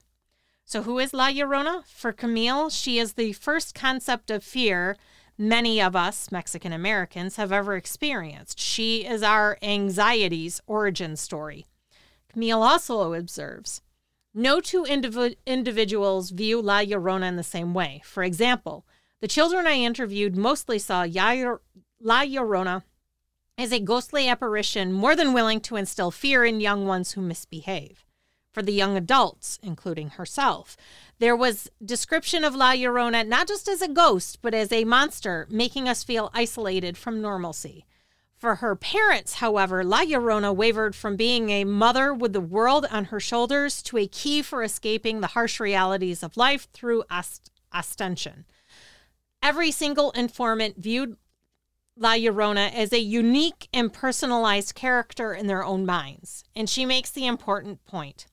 So, who is La Llorona? For Camille, she is the first concept of fear many of us Mexican Americans have ever experienced. She is our anxiety's origin story. Camille also observes no two indiv- individuals view La Llorona in the same way. For example, the children I interviewed mostly saw La Llorona as a ghostly apparition more than willing to instill fear in young ones who misbehave. For the young adults, including herself, there was description of La Llorona not just as a ghost, but as a monster, making us feel isolated from normalcy. For her parents, however, La Llorona wavered from being a mother with the world on her shoulders to a key for escaping the harsh realities of life through ost- ostension. Every single informant viewed La Llorona as a unique and personalized character in their own minds. And she makes the important point.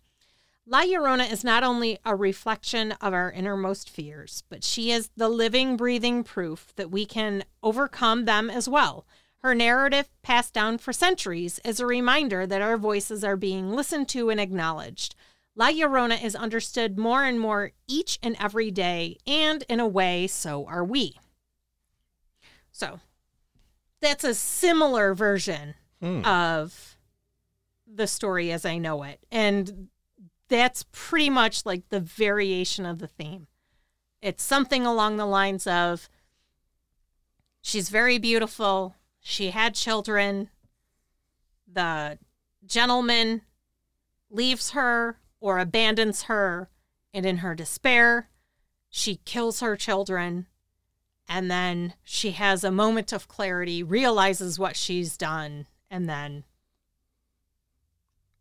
La Llorona is not only a reflection of our innermost fears, but she is the living, breathing proof that we can overcome them as well. Her narrative, passed down for centuries, is a reminder that our voices are being listened to and acknowledged. La Llorona is understood more and more each and every day, and in a way, so are we. So, that's a similar version Hmm. of the story as I know it. And that's pretty much like the variation of the theme. It's something along the lines of she's very beautiful, she had children, the gentleman leaves her or abandons her, and in her despair, she kills her children. And then she has a moment of clarity, realizes what she's done, and then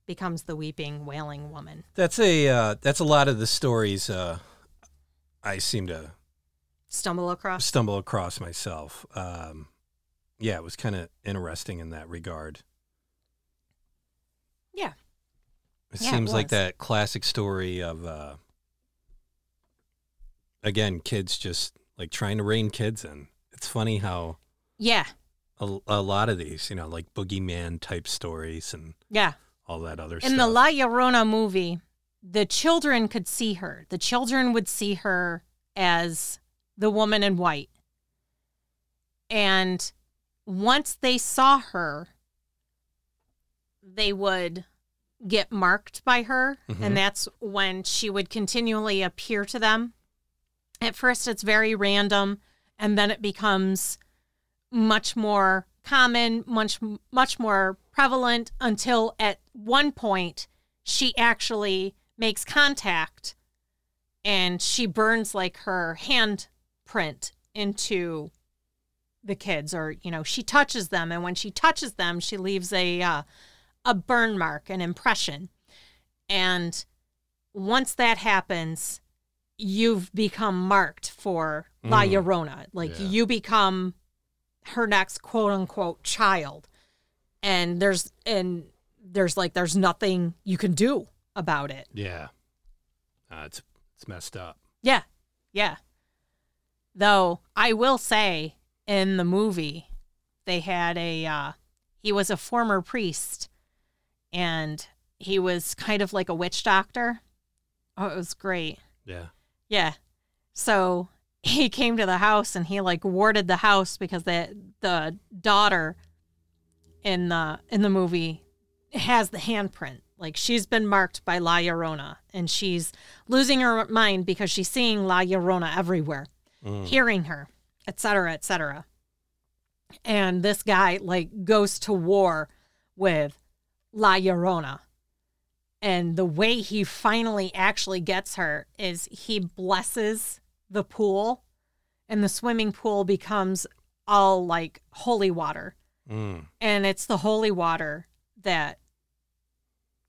becomes the weeping, wailing woman. That's a uh, that's a lot of the stories uh, I seem to Stumble across. stumble across myself. Um, yeah, it was kind of interesting in that regard. Yeah. It Yeah, it seems like that classic story of uh, again kids just like trying to rein kids in. It's funny how Yeah. a, a lot of these, you know, like boogeyman type stories and Yeah. All that other In stuff. the La Llorona movie, the children could see her. The children would see her as the woman in white. And once they saw her, they would get marked by her. Mhm. And that's when she would continually appear to them. At first, it's very random. And then it becomes much more common, much much more prevalent until at one point she actually makes contact and she burns like her handprint into the kids or you know she touches them and when she touches them she leaves a uh, a burn mark an impression and once that happens you've become marked for La Mm. Llorona like Yeah. you become her next quote unquote child and there's and there's like there's nothing you can do about it yeah, uh, it's it's messed up. yeah yeah though i will say in the movie they had a uh he was a former priest and he was kind of like a witch doctor. Oh, it was great. Yeah. Yeah. So he came to the house and he like warded the house because the the daughter in the in the movie has the handprint. Like she's been marked by La Llorona and she's losing her mind because she's seeing La Llorona everywhere, Mm. hearing her, etc., etc. And this guy like goes to war with La Llorona. And the way he finally actually gets her is he blesses the pool, and the swimming pool becomes all like holy water. Mm. And it's the holy water that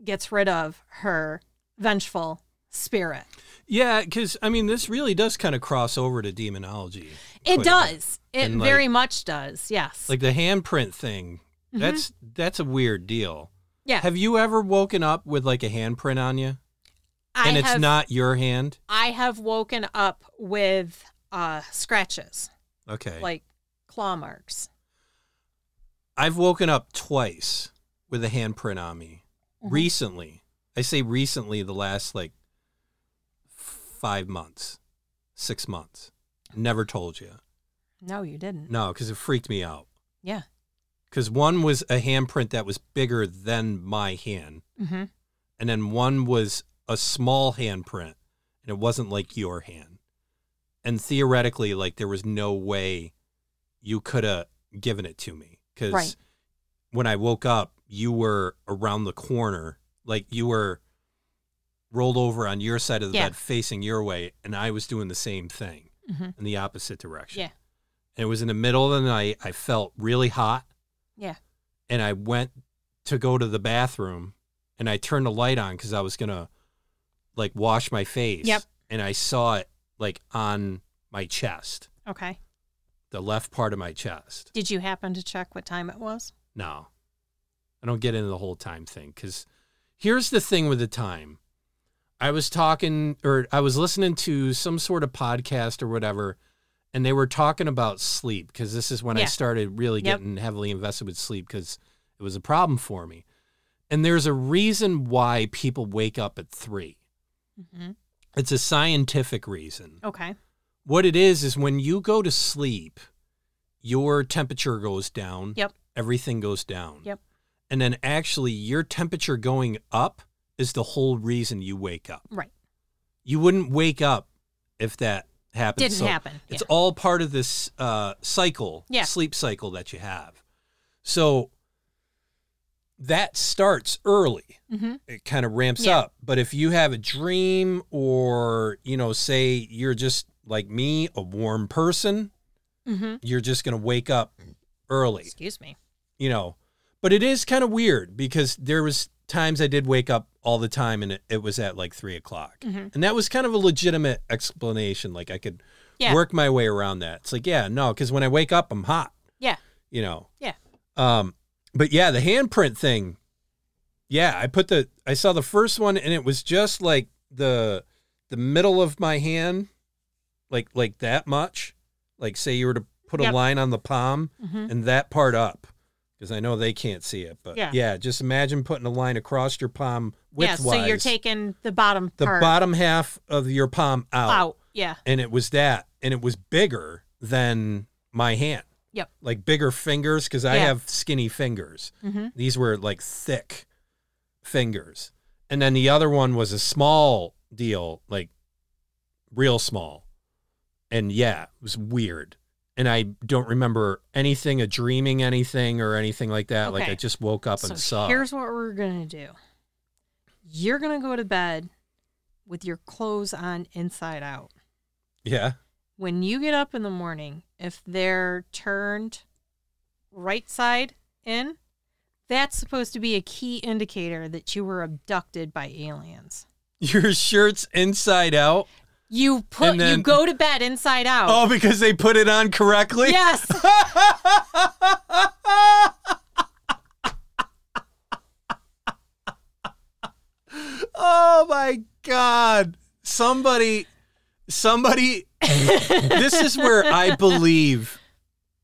gets rid of her vengeful spirit. Yeah, because I mean, this really does kind of cross over to demonology. It quite a bit. does. It like- very much does. Yes. Like the handprint thing. Mhm. That's that's a weird deal. yeah. Have you ever woken up with like a handprint on you, I and it's have, not your hand? I have woken up with uh, scratches, Okay. like claw marks. I've woken up twice with a handprint on me Mhm. recently. I say recently, the last like five months, six months. Never told you. No, you didn't. No, because it freaked me out. Yeah. Because one was a handprint that was bigger than my hand, Mm-hmm. and then one was a small handprint, and it wasn't like your hand. And theoretically, like there was no way you could have given it to me because Right. when I woke up, you were around the corner, like you were rolled over on your side of the Yeah. bed, facing your way, and I was doing the same thing Mm-hmm. in the opposite direction. Yeah. And it was in the middle of the night. I felt really hot Yeah. and I went to go to the bathroom and I turned the light on because I was gonna like wash my face. Yep. And I saw it like on my chest, Okay. the left part of my chest. Did you happen to check what time it was? No, I don't get into the whole time thing because here's the thing with the time. I was talking or I was listening to some sort of podcast or whatever, and they were talking about sleep because this is when I Yeah. started really Yep. getting heavily invested with sleep because it was a problem for me. And there's a reason why people wake up at three. Mm-hmm. It's a scientific reason. Okay. What it is is when you go to sleep, your temperature goes down. Yep. Everything goes down. Yep. And then actually your temperature going up is the whole reason you wake up. Right. You wouldn't wake up if that happened. Didn't So happen. It's yeah. all part of this uh, cycle, Yeah. sleep cycle that you have. So that starts early mm-hmm. it kind of ramps Yeah. up. But if you have a dream or, you know, say you're just like me, a warm person, Mm-hmm. you're just going to wake up early, Excuse me. you know. But it is kind of weird because there was times I did wake up all the time and it, it was at like three o'clock. Mhm. And that was kind of a legitimate explanation. Like I could Yeah. work my way around that. It's like, yeah, no, because when I wake up, I'm hot, Yeah. you know. Yeah. Um, but yeah, the handprint thing. Yeah, I put the I saw the first one and it was just like the the middle of my hand, like like that much. Like say you were to put Yep. a line on the palm Mm-hmm. and that part up. Because I know they can't see it, but Yeah. yeah. just imagine putting a line across your palm Yeah. So you're taking the bottom the part bottom half of your palm out, out. Yeah. and it was that, and it was bigger than my hand. Yep. Like bigger fingers because I Yeah. have skinny fingers. Mm-hmm. These were like thick fingers. And then the other one was a small deal, like real small. And yeah, it was weird. And I don't remember anything of dreaming anything or anything like that. Like I just woke up So and saw. here's what we're gonna do. You're gonna go to bed with your clothes on inside out. yeah. When you get up in the morning, if they're turned right side in, that's supposed to be a key indicator that you were abducted by aliens. Your shirt's inside out. You put then- you go to bed inside out. Oh, because they put it on correctly? Yes. oh my god. Somebody somebody this is where I believe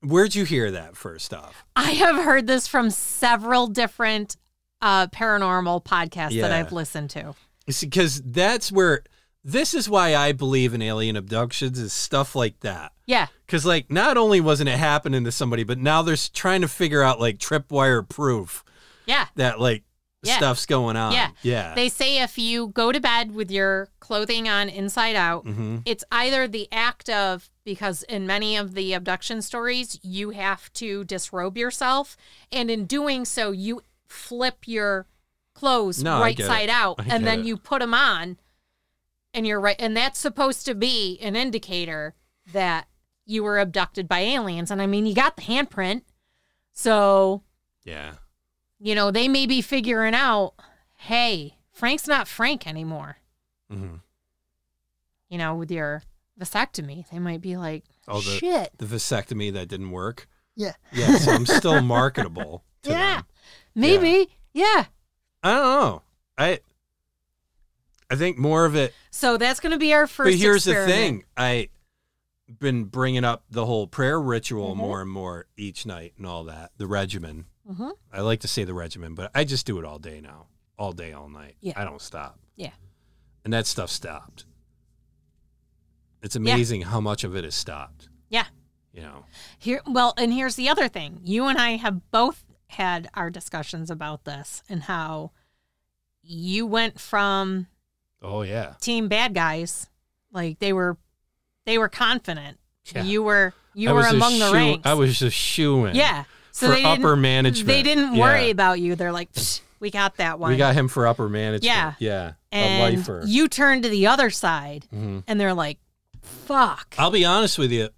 Where'd you hear that first off? I have heard this from several different uh, paranormal podcasts that I've listened to. Because that's where this is why I believe in alien abductions is stuff like that. Yeah. Because like not only wasn't it happening to somebody, but now they're trying to figure out like tripwire proof Yeah. that like Yeah. stuff's going on. Yeah. Yeah. They say if you go to bed with your clothing on inside out, hmm it's either the act of because in many of the abduction stories you have to disrobe yourself and in doing so you flip your clothes No, right get it. side out I and then it. you put them on and you're right and that's supposed to be an indicator that you were abducted by aliens and i mean you got the handprint so Yeah. You know they may be figuring out hey frank's not frank anymore hmm you know, with your vasectomy, they might be like, Oh, the shit. the vasectomy that didn't work. Yeah. Yeah. So I'm still marketable. Yeah. them. Maybe. Yeah. I don't know. I I think more of it So that's going to be our first but here's experiment. the thing i been bringing up the whole prayer ritual Mhm. more and more each night and all that the regimen hmm i like to say the regimen but i just do it all day now all day all night Yeah. i don't stop Yeah. and that stuff stopped it's amazing how much of it has stopped Yeah. you know Here, well, and here's the other thing. You and I have both had our discussions about this and how you went from oh yeah team bad guys, like they were, they were confident. Yeah. You were, you I were among the shoe- ranks. i was just shooing yeah. So for upper management they didn't Yeah. worry about you. They're like, "Psh, we got that one. we got him for upper management Yeah. yeah a and lifer you turn to the other side, Mhm. and they're like, fuck. i'll be honest with you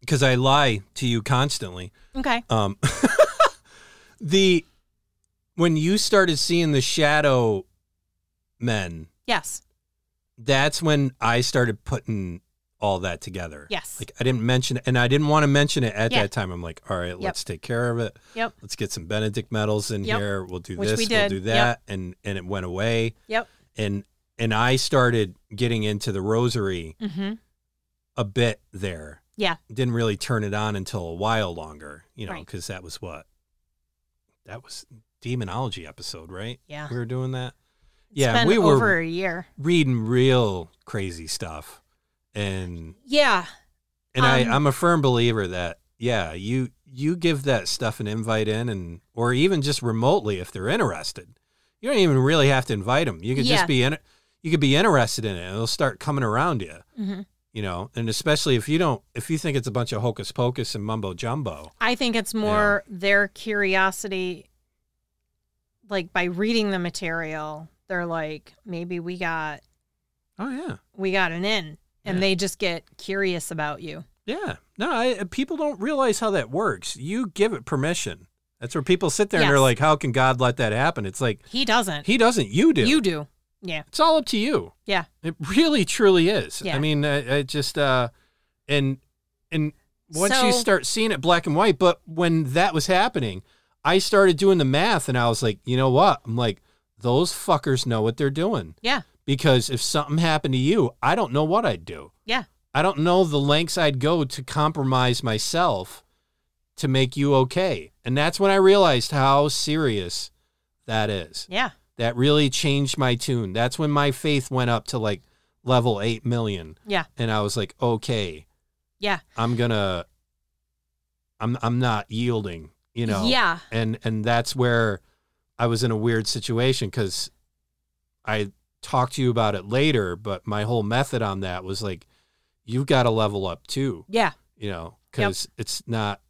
because i lie to you constantly Okay. Um, the when you started seeing the shadow men, Yes. that's when I started putting all that together. Yes. Like I didn't mention it, and I didn't want to mention it at Yeah. that time. I'm like, all right, let's take care of it. Yep. Let's get some Benedict medals in Yep. here. We'll do Which this. we We'll did. do Yep. that, and and it went away. Yep. And and I started getting into the rosary Mm-hmm. a bit there. Yeah. Didn't really turn it on until a while longer, you know, Right. because that was what? That was demonology episode, right? Yeah. We were doing that. It's yeah, we were over a year. reading real crazy stuff. And Yeah. and I, Um, I'm a firm believer that yeah, you you give that stuff an invite in and or even just remotely if they're interested. You don't even really have to invite them. You could Yeah. just be in you could be interested in it and it'll start coming around you hmm you know and especially if you don't if you think it's a bunch of hocus pocus and mumbo jumbo I think it's more their curiosity. Like by reading the material, they're like, maybe we got oh yeah we got an in, and Yeah. they just get curious about you. yeah no I, people don't realize how that works you give it permission that's where people sit there and they're like how can god let that happen it's like He doesn't. he doesn't you do You do. Yeah. it's all up to you Yeah. it really truly is Yeah. i mean I, I just uh and and once you start seeing it black and white but when that was happening i started doing the math and i was like you know what i'm like those fuckers know what they're doing Yeah. Because if something happened to you, I don't know what I'd do. Yeah. I don't know the lengths I'd go to compromise myself to make you okay. And that's when I realized how serious that is. Yeah. That really changed my tune. That's when my faith went up to like level 8 million Yeah. and I was like, "Okay, Yeah. I'm going to I'm I'm not yielding, you know." Yeah. and and that's where I was in a weird situation because I talked to you about it later, but my whole method on that was like, you've got to level up too, Yeah. you know, because it's not,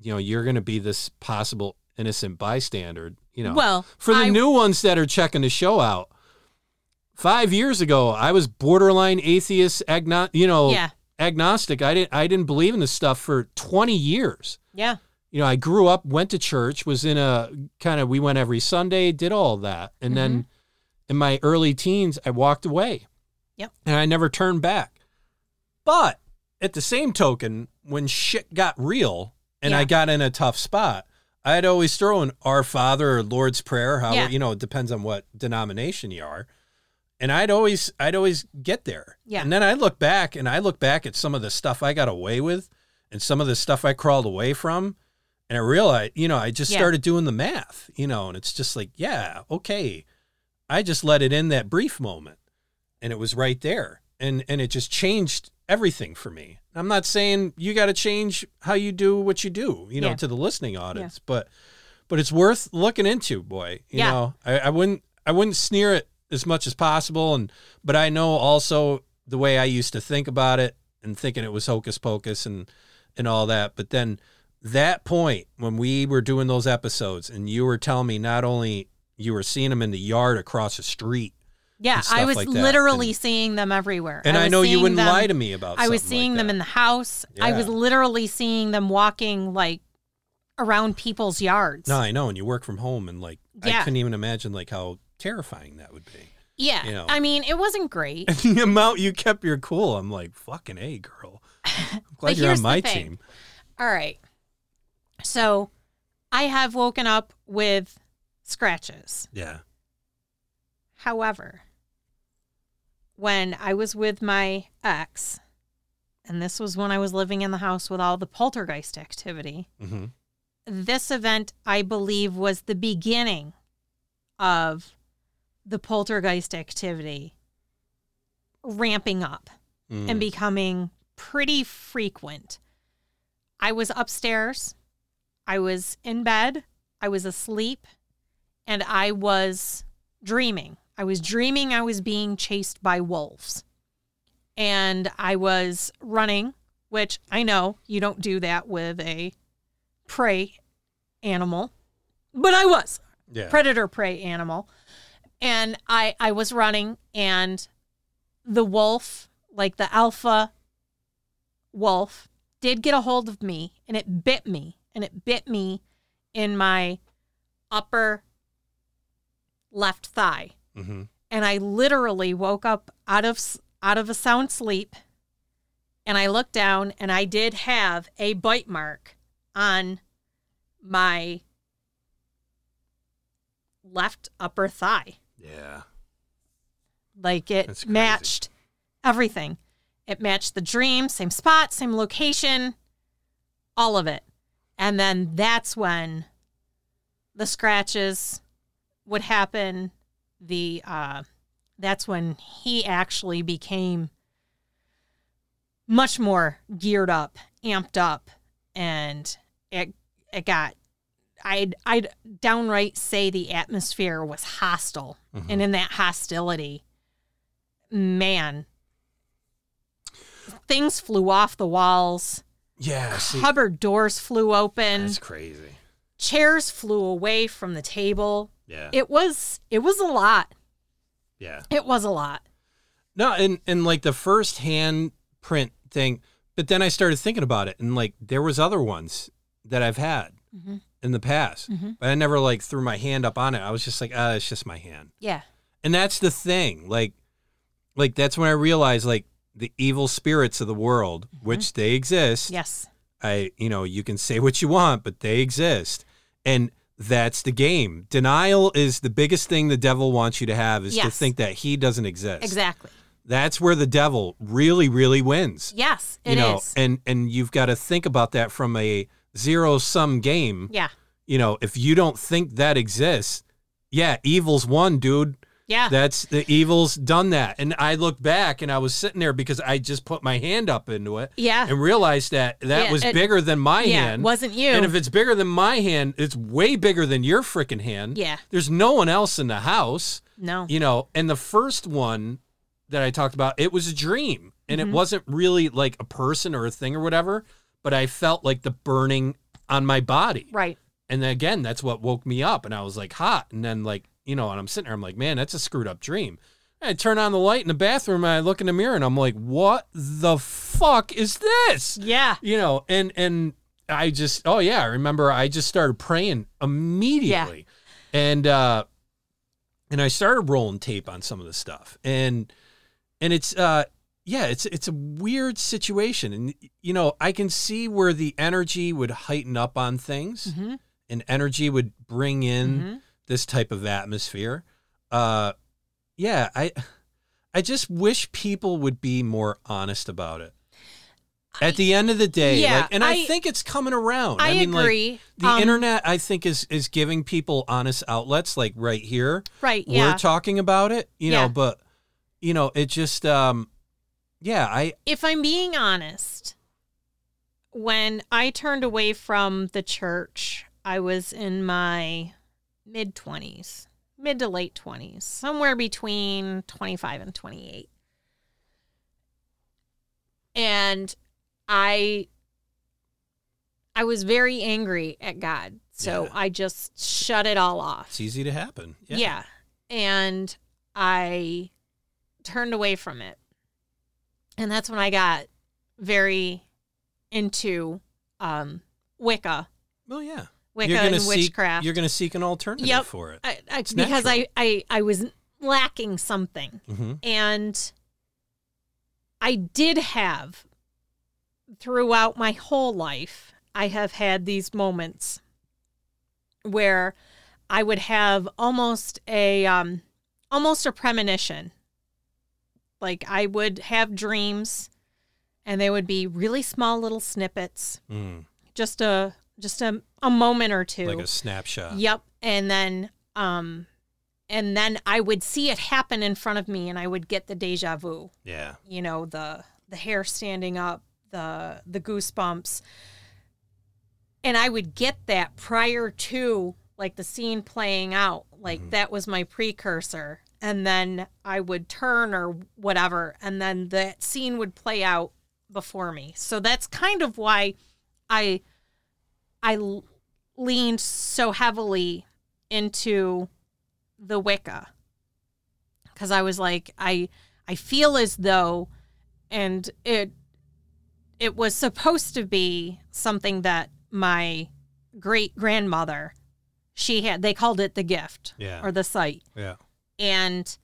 you know, you're going to be this possible innocent bystander, you know. Well, For the I- new ones that are checking the show out, five years ago, I was borderline atheist, agno- you know, Yeah. agnostic. I didn't, I didn't believe in this stuff for 20 years Yeah. you know, I grew up, went to church, was in a kind of, we went every Sunday, did all that. And then Mm-hmm. In my early teens, I walked away. Yep. And I never turned back. But at the same token, when shit got real and I got in a tough spot, I'd always throw in Our Father or Lord's Prayer, how, Yeah. you know, it depends on what denomination you are. And I'd always, I'd always get there. Yeah. And then I look back and I look back at some of the stuff I got away with and some of the stuff I crawled away from. And I realized, you know, I just Yeah. started doing the math, you know, and it's just like, yeah, okay. I just let it in that brief moment and it was right there. And and it just changed everything for me. I'm not saying you got to change how you do what you do, you know, Yeah. to the listening audience, but but it's worth looking into, boy. You Yeah. know, I, I wouldn't I wouldn't sneer it as much as possible and but I know also the way I used to think about it and thinking it was hocus pocus and and all that. But then that point when we were doing those episodes and you were telling me not only you were seeing them in the yard across the street, Yeah, I was like literally And- seeing them everywhere. and I, was know you wouldn't them- lie to me about. I was seeing like them in the house. I was literally seeing them walking like around people's yards. No, I know, and you work from home, and like I couldn't even imagine like how terrifying that would be. yeah, you know. I mean, it wasn't great. And the amount you kept your cool, I'm like, fucking a girl. I'm glad you're on my team. All right. So I have woken up with scratches. Yeah. However, when I was with my ex, and this was when I was living in the house with all the poltergeist activity, hmm this event, I believe, was the beginning of the poltergeist activity ramping up Mm. and becoming pretty frequent. I was upstairs, I was in bed, I was asleep, and I was dreaming. I was dreaming I was being chased by wolves. And I was running, which I know you don't do that with a prey animal, but I was yeah. predator prey animal and i i was running and the wolf like the alpha wolf did get a hold of me and it bit me and it bit me in my upper left thigh. Hmm and i literally woke up out of out of a sound sleep and i looked down and i did have a bite mark on my left upper thigh. Yeah. like it matched everything. It matched the dream same spot same location all of it. And then that's when the scratches would happen the uh that's when he actually became much more geared up amped up and it it got i'd i'd downright say the atmosphere was hostile Mhm. and in that hostility man things flew off the walls Yeah. See, cupboard doors flew open that's crazy. chairs flew away from the table Yeah. it was it was a lot yeah. it was a lot No, and and like the first hand print thing, but then I started thinking about it, and like there was other ones that I've had Mhm. in the past, Mhm. but I never like threw my hand up on it. I was just like, ah, it's just my hand, yeah and that's the thing. Like, like that's when I realized like the evil spirits of the world, which they exist. yes I, you know, you can say what you want, but they exist. And that's the game. Denial is the biggest thing the devil wants you to have is to think that he doesn't exist. exactly That's where the devil really, really wins. yes it you is. know, and and you've got to think about that from a zero sum game. yeah You know, if you don't think that exists, yeah, evil's won, dude. Yeah That's the evil's done that. And I looked back and I was sitting there because I just put my hand up into it yeah and realized that that Yeah, was it- bigger than my yeah hand. it wasn't you And if it's bigger than my hand, it's way bigger than your freaking hand. yeah There's no one else in the house, no you know. And the first one that I talked about, it was a dream. And Mhm. it wasn't really like a person or a thing or whatever, but I felt like the burning on my body. right And then again, that's what woke me up. And I was like hot. And then, like, you know, and I'm sitting there, I'm like, man, that's a screwed up dream. And I turn on the light in the bathroom and I look in the mirror and I'm like, what the fuck is this? yeah. You know and and i just oh yeah i remember i just started praying immediately. And uh and i started rolling tape on some of the stuff. And and it's uh yeah it's it's a weird situation. And you know i can see where the energy would heighten up on things. Hmm and energy would bring in hmm this type of atmosphere. Uh, yeah, I, I just wish people would be more honest about it. At the end of the day, Yeah, like, and I, I- think it's coming around. I, mean, like, agree. the Um, internet, I think, is is giving people honest outlets, like right here. right? Yeah. We're talking about it, you Yeah. know, but you know, it just, um, yeah, I, if I'm being honest, when I turned away from the church, I was in my mid 20s, mid to late 20s, somewhere between 25 and 28. And I I was very angry at God. So Yeah. I just shut it all off. it's easy to happen. Yeah. Yeah. And I turned away from it. And that's when I got very into um Wicca. Well, yeah. Wicca you're gonna and seek, witchcraft. You're going to seek an alternative Yep. for it. I, I, because natural. I, I I was lacking something. hmm And I did have throughout my whole life, I have had these moments where I would have almost a um almost a premonition. Like I would have dreams and they would be really small little snippets, Mm, just a just a, a moment or two. like a snapshot. Yep. And then um and then I would see it happen in front of me and I would get the deja vu. Yeah. You know, the the hair standing up, the the goosebumps. And I would get that prior to like the scene playing out. Like Mhm. that was my precursor. And then I would turn or whatever and then that scene would play out before me. So that's kind of why I I l- leaned so heavily into the Wicca because I was like, I I feel as though, and it it was supposed to be something that my great grandmother she had. They called it the gift Yeah. or the sight, yeah. and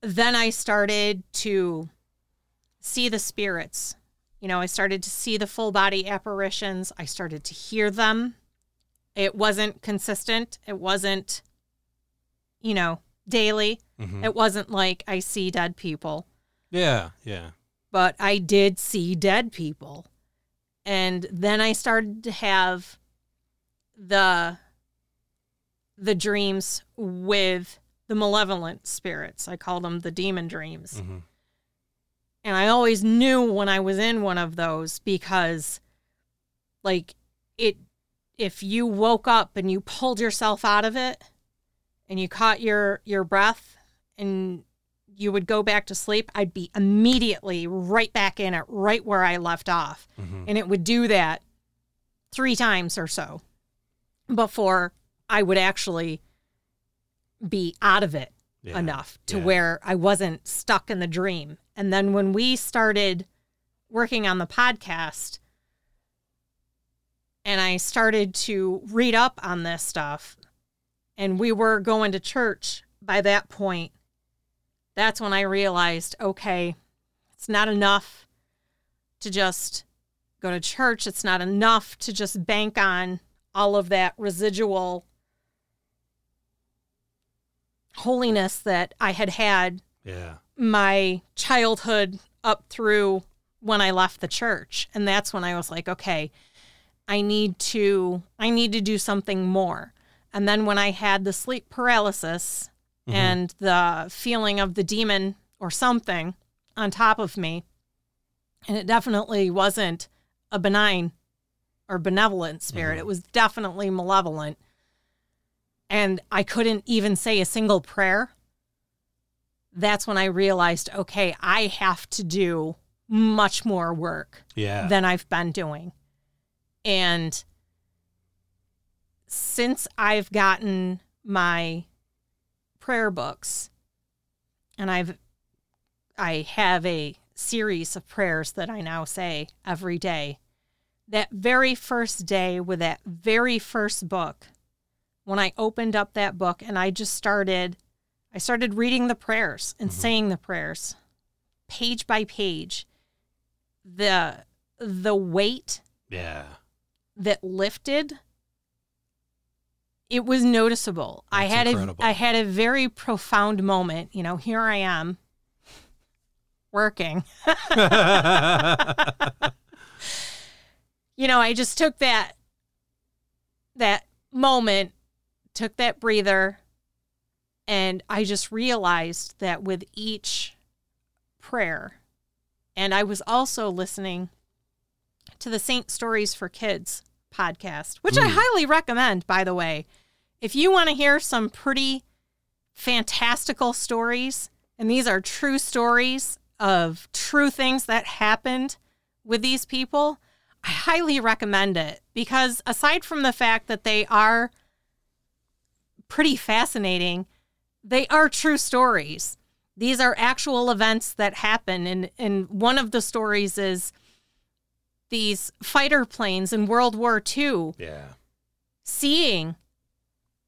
then I started to see the spirits. You know, I started to see the full body apparitions. I started to hear them. It wasn't consistent. It wasn't, you know, daily. hmm It wasn't like I see dead people, Yeah. Yeah. but I did see dead people. And then I started to have the the dreams with the malevolent spirits. I called them the demon dreams. hmm And I always knew when I was in one of those because like it if you woke up and you pulled yourself out of it and you caught your your breath and you would go back to sleep, I'd be immediately right back in it right where I left off. hmm And it would do that 3 times or so before I would actually be out of it Yeah. enough to Yeah. where I wasn't stuck in the dream. And then when we started working on the podcast and I started to read up on this stuff and we were going to church by that point, that's when I realized okay, it's not enough to just go to church. It's not enough to just bank on all of that residual holiness that I had had Yeah. My childhood up through when I left the church. And that's when I was like, okay, I need to I need to do something more. And then when I had the sleep paralysis Mhm. and the feeling of the demon or something on top of me, and it definitely wasn't a benign or benevolent spirit. Mhm. It was definitely malevolent. And I couldn't even say a single prayer. That's when I realized, okay, I have to do much more work Yeah. than I've been doing. And since I've gotten my prayer books and I've I have a series of prayers that I now say every day. That very first day with that very first book, when I opened up that book and I just started I started reading the prayers and Mhm. saying the prayers page by page. The the weight yeah. that lifted it was noticeable i had incredible. a i had a very profound moment you know here i am working. you know, I just took that that moment, took that breather, and I just realized that with each prayer, and I was also listening to the Saint Stories for Kids podcast, which I Mm. highly recommend, by the way. If you want to hear some pretty fantastical stories, and these are true stories of true things that happened with these people, I highly recommend it because aside from the fact that they are pretty fascinating, they are true stories. These are actual events that happen and and one of the stories is these fighter planes in World War II yeah. seeing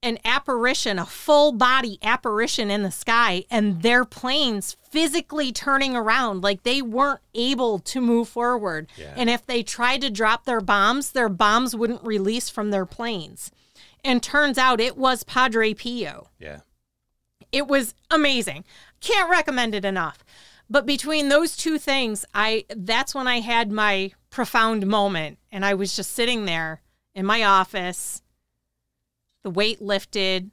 an apparition, a full body apparition in the sky, and their planes physically turning around like they weren't able to move forward. Yeah. And if they tried to drop their bombs, their bombs wouldn't release from their planes. And turns out it was Padre Pio. Yeah. It was amazing. Can't recommend it enough. But between those two things, I that's when I had my profound moment and I was just sitting there in my office, the weight lifted,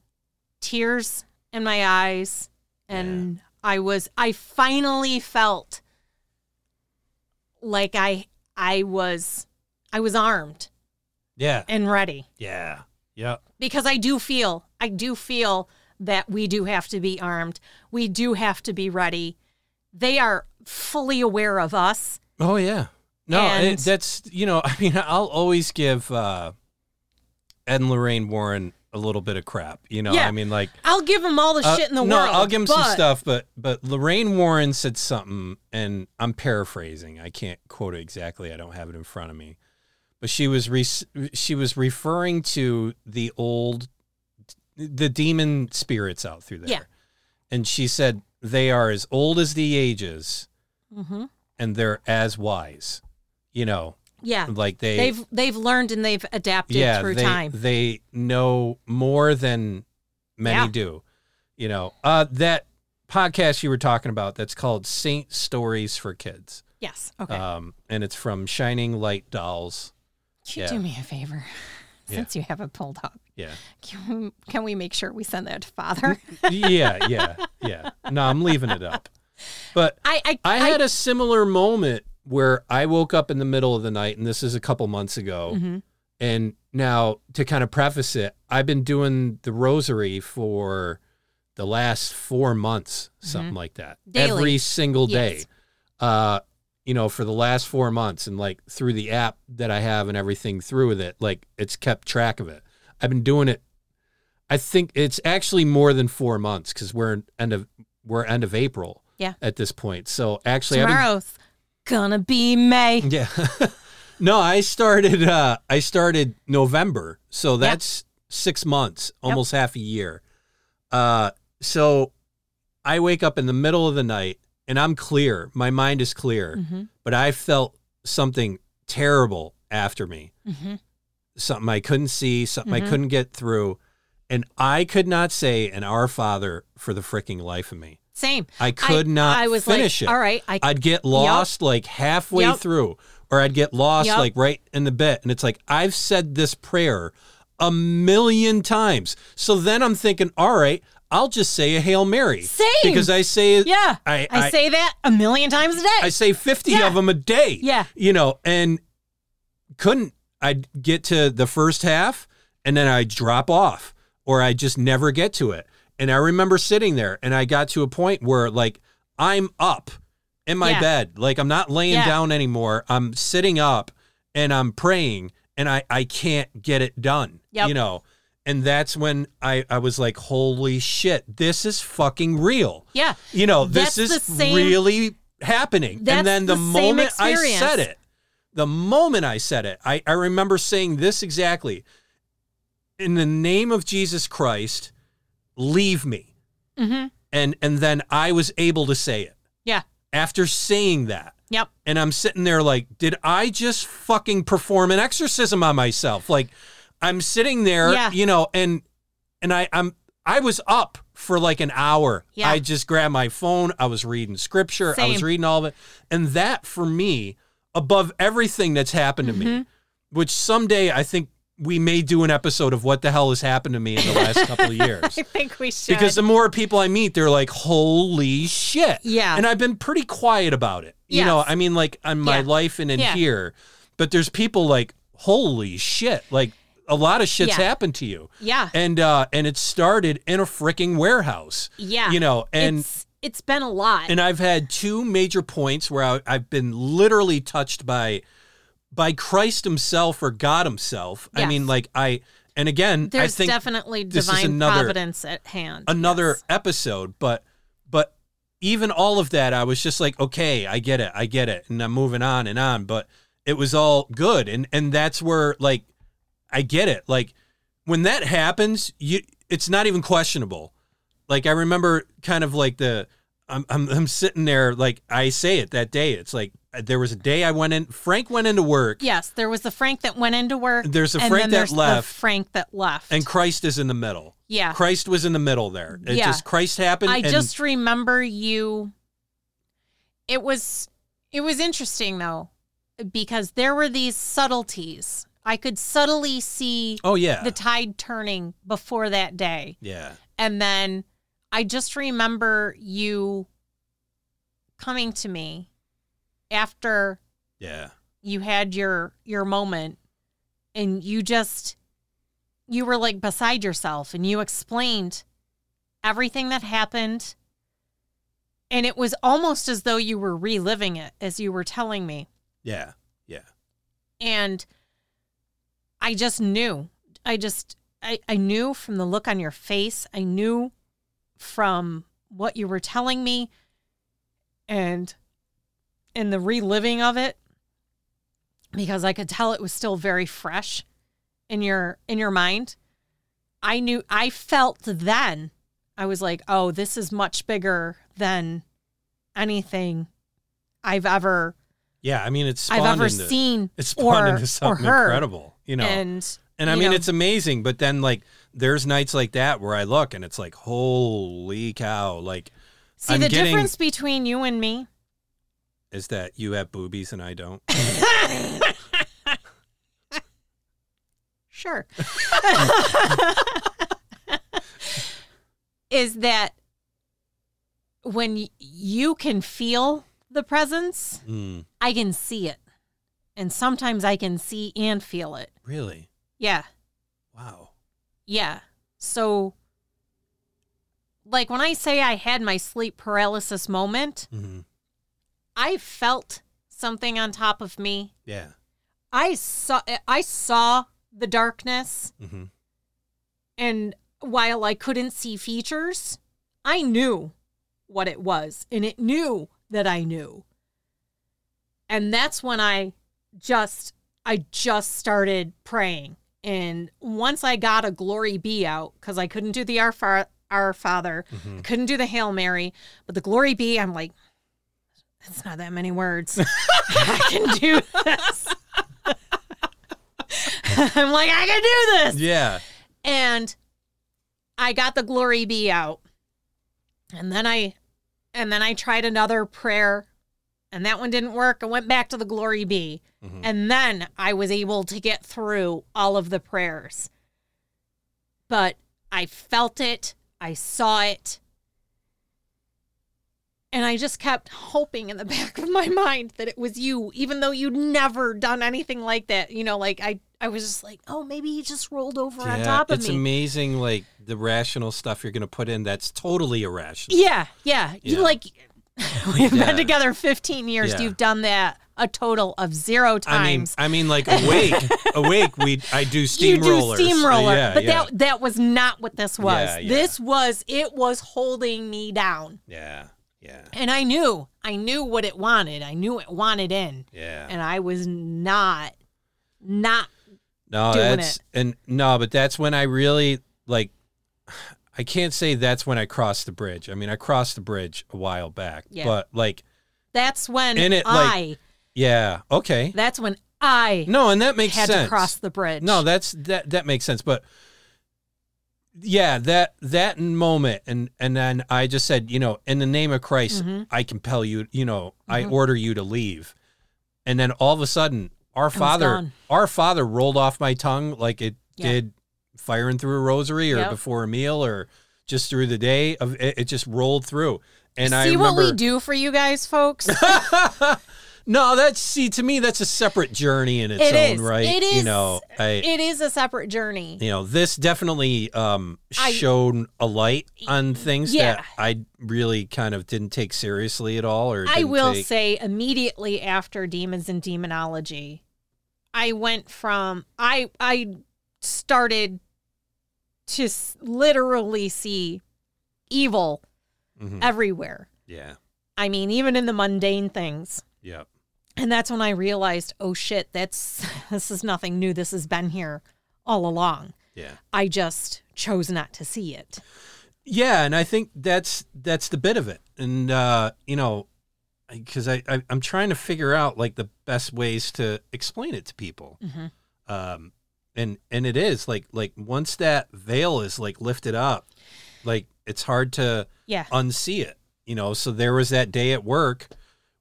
tears in my eyes, and I was I finally felt like I I was I was armed Yeah. and ready Yeah. Yep. because I do feel, I do feel that we do have to be armed. We do have to be ready. They are fully aware of us. Oh yeah. No, And- that's you know, I mean, I'll always give uh, Ed and Lorraine Warren a little bit of crap. You know, Yeah. I mean, like I'll give them all the uh, shit in the no, world. No, I'll give him some stuff, but but Lorraine Warren said something, and I'm paraphrasing. I can't quote it exactly. I don't have it in front of me, but she was re- she was referring to the old the demon spirits out through there. Yeah. and she said they are as old as the ages, Mhm. and they're as wise. You know, Yeah, like they they've they've learned and they've adapted yeah through they, time. they know more than many Yeah. do you know uh that podcast you were talking about that's called saint stories for kids yes. Okay. um and it's from shining light dolls can you yeah. do me a favor? Since you have it pulled up, yeah can we, can we make sure we send that to Father? yeah yeah yeah no i'm leaving it up but I I, i had a similar moment where i woke up in the middle of the night and this is a couple months ago Mhm. And now to kind of preface it, I've been doing the rosary for the last four months, something like that. Mm-hmm. Daily. Every single day. Yes. Uh, you know, for the last four months and like through the app that I have and everything through with it, like it's kept track of it. I've been doing it. I think it's actually more than four months because we're end of we're end of April. Yeah. At this point, so actually, I've been gonna be May. yeah. no, I started uh I started November. So that's 6 months, almost half a year. Uh so I wake up in the middle of the night and I'm clear. My mind is clear, Mhm. but I felt something terrible after me. Mhm. Something I couldn't see, something I Mhm. couldn't get through, and I could not say an Our Father for the freaking life of me. Same. I could not I was finish like, it. all right, I I'd get lost like halfway Yep. through, or I'd get lost Yep. like right in the bit. And it's like, I've said this prayer a million times. So then I'm thinking, all right, I'll just say a Hail Mary. Same. Because I say, yeah. I, I, I, say that a million times a day. I say 50 Yeah. of them a day. Yeah. You know, and couldn't, I'd get to the first half and then I'd drop off or I just never get to it. And I remember sitting there and I got to a point where like I'm up in my Yeah. bed. Like I'm not laying Yeah. down anymore. I'm sitting up and I'm praying and I, I can't get it done. Yep. You know, and that's when I, I was like, holy shit, this is fucking real. yeah. You know, That's this is same- really happening. And then the, the moment I said it, the moment I said it, I, I remember saying this exactly. In the name of Jesus Christ, leave me. Mm-hmm. And and then I was able to say it Yeah. after saying that. Yep. And I'm sitting there like, did I just fucking perform an exorcism on myself? Like I'm sitting there, Yeah. you know, and and I I'm I was up for like an hour. Yeah. I just grabbed my phone. I was reading scripture. Same. I was reading all of it. And that for me, above everything that's happened to me, Mm-hmm. which someday I think we may do an episode of what the hell has happened to me in the last couple of years. I think we should. Because the more people I meet, they're like, holy shit. Yeah. And I've been pretty quiet about it. You know, I mean, like on my Yeah. life and in Yeah. here. But there's people like, holy shit. Like a lot of shit's Yeah. happened to you. yeah. And uh and it started in a freaking warehouse. Yeah. You know, and it's it's been a lot. and I've had two major points where I, I've been literally touched by by Christ himself or God himself. I mean, like I and again, There's I think definitely this is divine another- providence at hand. another Yes. episode, but but even all of that, I was just like, okay, I get it, I get it, and I'm moving on and on. But it was all good, and and that's where like I get it. Like when that happens, you it's not even questionable. Like I remember kind of like the I'm I'm, I'm sitting there like I say it that day. It's like uh, there was a day I went in. Frank went into work, Yes, there was the Frank that went into work. There's a and Frank that there's the left. Frank that left. and Christ is in the middle. yeah, Christ was in the middle there. It Yeah. just Christ happened. I and, just remember you. It was it was interesting though, because there were these subtleties. I could subtly see oh yeah, the tide turning before that day, yeah. and then I just remember you coming to me after Yeah. you had your your moment and you just you were like beside yourself and you explained everything that happened and it was almost as though you were reliving it as you were telling me Yeah. Yeah. and i just knew i just I, I knew from the look on your face i knew from what you were telling me and in the reliving of it because i could tell it was still very fresh in your in your mind i knew i felt then i was like oh this is much bigger than anything i've ever Yeah. I mean, it's i've spawned ever into, seen It's spawned or, into or something incredible. You know. and And I mean, know, it's amazing. But then, like, there's nights like that where I look and it's like, holy cow! Like, see I'm the getting- difference between you and me is that you have boobies and I don't? sure is that when you can feel the presence Mm, i can see it and sometimes i can see and feel it really? yeah Wow. Yeah so like when i say i had my sleep paralysis moment hmm i felt something on top of me Yeah. i saw i saw the darkness hmm And while I couldn't see features, I knew what it was and it knew that I knew. And that's when I just I just started praying. And once I got a glory be out cuz I couldn't do the our, Fa- our father, hmm couldn't do the Hail Mary, but the glory be I'm like that's not that many words. I can do this. I'm like I can do this Yeah. and I got the glory be out. And then I and then I tried another prayer and that one didn't work. I went back to the glory be. Mhm. And then I was able to get through all of the prayers. But I felt it, I saw it. And I just kept hoping in the back of my mind that it was you, even though you'd never done anything like that. You know, like I, I was just like, oh, maybe he just rolled over on top of it's me. It's amazing, like the rational stuff you're going to put in. That's totally irrational. Yeah, yeah. You Yeah. like we've Yeah. been together 15 years. Yeah. You've done that a total of zero times. I mean. I mean, like awake, awake. We, I do you steamrollers. do steamroller, uh, yeah, but yeah, that that was not what this was. Yeah. This was it was holding me down, yeah, yeah, and I knew I knew what it wanted. I knew it wanted in, yeah. and I was not not No, doing that's and no, but that's when I really like. I can't say that's when I crossed the bridge. I mean, I crossed the bridge a while back, Yeah. but like, That's when And it, I. like, yeah, okay, that's when I no, and that makes had sense. to cross the bridge. No, that's that that makes sense. But yeah, that that moment, and and then I just said, you know, in the name of Christ, Mhm. I compel you. You know, I Mhm. order you to leave. And then all of a sudden, our Father, our Father rolled off my tongue like it Yeah. did firing through a rosary or Yep. before a meal or just through the day. Of it, it just rolled through. And I See what we do for you guys, folks. no, that's see to me that's a separate journey in its It own is. right. It is, You know, I it is a separate journey. you know this definitely um I- shone a light on things Yeah. that I really kind of didn't take seriously at all. Or I will take- say immediately after Demons and Demonology, I went from I I started to s- literally see evil Mhm. everywhere. yeah, I mean, even in the mundane things. yeah, And that's when I realized, oh shit, that's this is nothing new. This has been here all along. yeah. I just chose not to see it. Yeah, and I think that's that's the bit of it, and uh, you know, because I, I I'm trying to figure out like the best ways to explain it to people, Mhm. um, and and it is like like once that veil is like lifted up, like it's hard to Yeah. unsee it, you know. So there was that day at work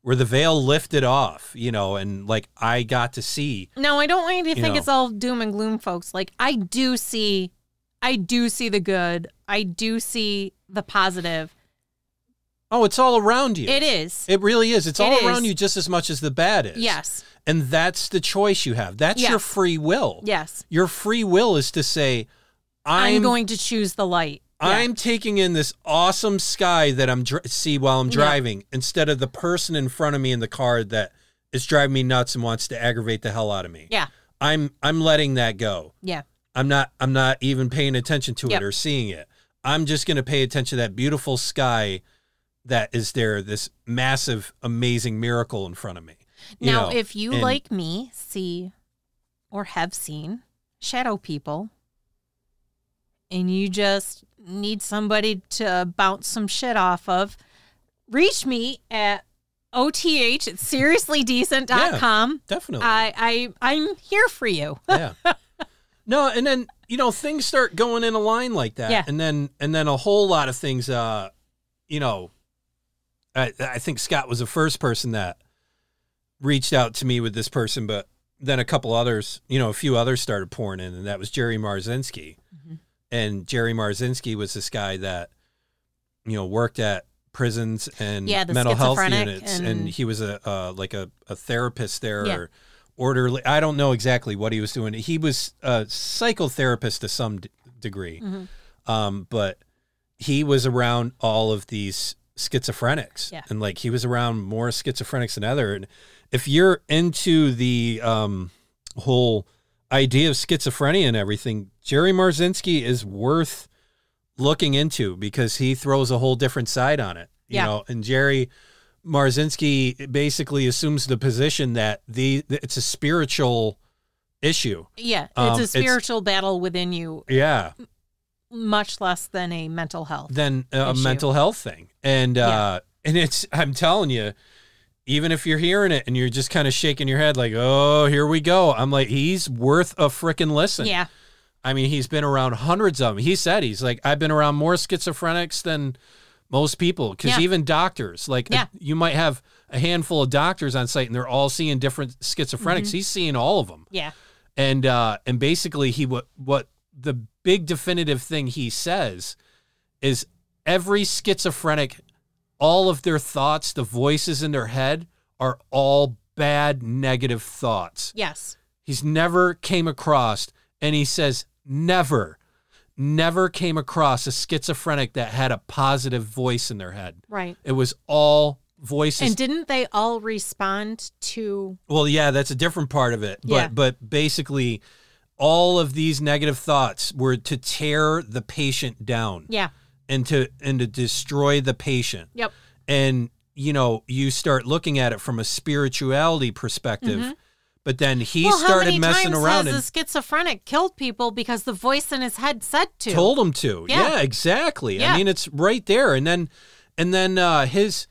where the veil lifted off, you know, and like I got to see, No, I don't want you to think know. it's all doom and gloom, folks. Like I do see, I do see the good. I do see the positive. Oh, it's all around you. It is. It really is. It's It all around you just as much as the bad is. yes. And that's the choice you have. That's your free will. Yes. Your free will is to say, I'm, I'm, going to choose the light. Yeah. I'm taking in this awesome sky that I'm dr- see while I'm Yeah. driving instead of the person in front of me in the car that is driving me nuts and wants to aggravate the hell out of me. Yeah. I'm I'm letting that go. Yeah. I'm not I'm not even paying attention to Yep. it or seeing it. I'm just going to pay attention to that beautiful sky that is there this massive amazing miracle in front of me. Now, know, if you and- like me, see or have seen shadow people, and you just need somebody to bounce some shit off of, reach me at OTH at seriouslydecent.com. definitely. I, I I'm here for you. yeah. No, and then you know things start going in a line like that, Yeah. and then and then a whole lot of things. Uh, you know, I I think Scott was the first person that reached out to me with this person, but then a couple others, you know, a few others started pouring in, and that was Jerry Marzinsky, Mhm. and Jerry Marzinsky was this guy that you know worked at prisons and Yeah, mental health units, and, and- he was a uh, like a, a therapist there. Yeah. Or, orderly. I don't know exactly what he was doing. He was a psychotherapist to some d- degree, Mhm. um, but he was around all of these schizophrenics, Yeah. and like he was around more schizophrenics than other. And if you're into the um, whole idea of schizophrenia and everything, Jerry Marzinsky is worth looking into because he throws a whole different side on it. You Yeah. know, and Jerry Marzinsky basically assumes the position that the it's a spiritual issue. Yeah, Um, it's a it's- spiritual battle within you, Yeah. Much less than a mental health. Than a Issue. mental health thing. And uh and it's I'm telling you even if you're hearing it and you're just kind of shaking your head like, "Oh, here we go." I'm like, "He's worth a freaking listen." yeah, I mean, he's been around hundreds of them. He said he's like, I've been around more schizophrenics than most people because Yeah. even doctors, like Yeah. you might have a handful of doctors on site and they're all seeing different schizophrenics. Mm-hmm. He's seeing all of them, yeah, and uh, and basically he what what the big definitive thing he says is every schizophrenic, all of their thoughts, the voices in their head are all bad negative thoughts yes, he's never came across and he says never never came across a schizophrenic that had a positive voice in their head right. it was all voices And didn't they all respond to? well yeah that's a different part of it but Yeah. but basically all of these negative thoughts were to tear the patient down Yeah, and to and to destroy the patient yep, and you know you start looking at it from a spirituality perspective but then he Mm-hmm. well, started messing around has and a schizophrenic killed people because the voice in his head said to? told him to. Yeah. Yeah, exactly. Yeah. I mean, it's right there. And then, and then uh, his.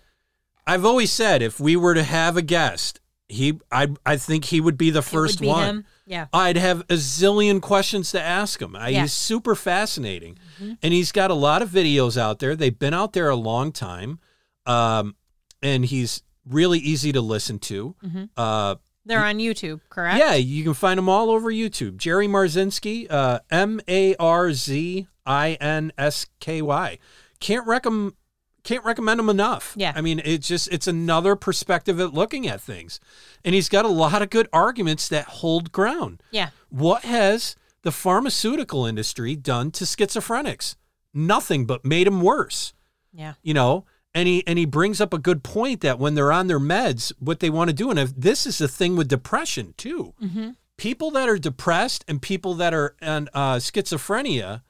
I've always said if we were to have a guest, he I I think he would be the first be one. him. Yeah. I'd have a zillion questions to ask him. I, Yeah. He's super fascinating, Mhm. and he's got a lot of videos out there. They've been out there a long time, um, and he's really easy to listen to. Mhm. Uh, They're on YouTube, correct? yeah, you can find them all over YouTube. Jerry Marzinsky, uh, M A R Z I N S K Y. Can't recommend can't recommend him enough. Yeah. I mean, it's just it's another perspective at looking at things, and he's got a lot of good arguments that hold ground. Yeah. What has the pharmaceutical industry done to schizophrenics? Nothing but made them worse Yeah. you know and he and he brings up a good point that when they're on their meds what they want to do and if this is the thing with depression too Mm-hmm. people that are depressed and people that are on uh, schizophrenia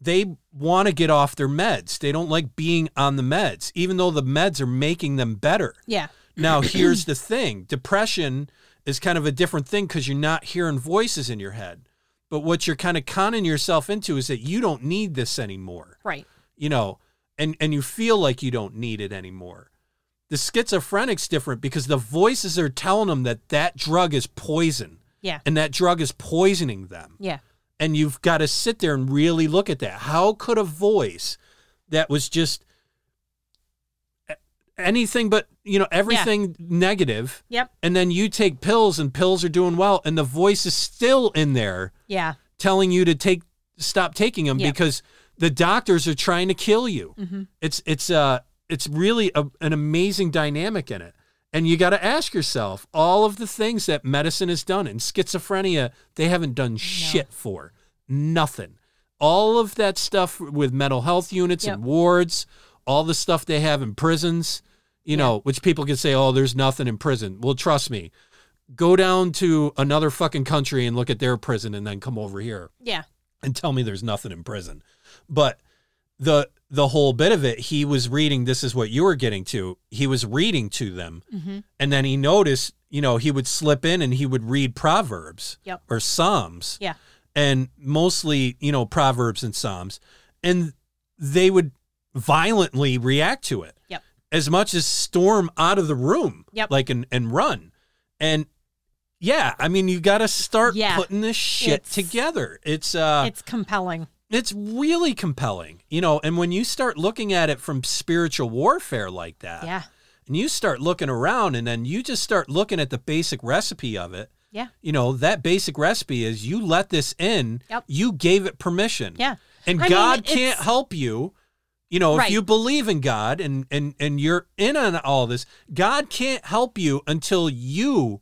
they want to get off their meds they don't like being on the meds even though the meds are making them better Yeah. now here's the thing depression is kind of a different thing because you're not hearing voices in your head but what you're kind of conning yourself into is that you don't need this anymore Right. you know, and and you feel like you don't need it anymore. The schizophrenic's different because the voices are telling them that that drug is poison Yeah. and that drug is poisoning them. Yeah. And you've got to sit there and really look at that. How could a voice that was just anything but, you know, everything negative, Yep. and then you take pills and pills are doing well and the voice is still in there Yeah. telling you to take stop taking them Yeah. because the doctors are trying to kill you. Mm-hmm. It's it's uh it's really a, an amazing dynamic in it. And you got to ask yourself all of the things that medicine has done in schizophrenia they haven't done shit for. Nothing. All of that stuff with mental health units Yep. and wards, all the stuff they have in prisons, you know, which people can say, "Oh, there's nothing in prison." Well, trust me. Go down to another fucking country and look at their prison and then come over here Yeah. and tell me there's nothing in prison. But the the whole bit of it, he was reading. This is what you were getting to. He was reading to them, Mm-hmm. and then he noticed, you know, he would slip in and he would read proverbs Yep. or psalms, Yeah. and mostly, you know, proverbs and psalms, and they would violently react to it. Yep. As much as storm out of the room, Yep. like and and run, and yeah, I mean, you got to start Yeah. putting this shit It's- together. It's uh, it's compelling. it's really compelling, you know. And when you start looking at it from spiritual warfare like that, Yeah. and you start looking around, and then you just start looking at the basic recipe of it. Yeah. You know that basic recipe is you let this in, Yep. you gave it permission, Yeah. and I God it's- can't help you. You know, if you believe in God and and and you're in on all this, God can't help you until you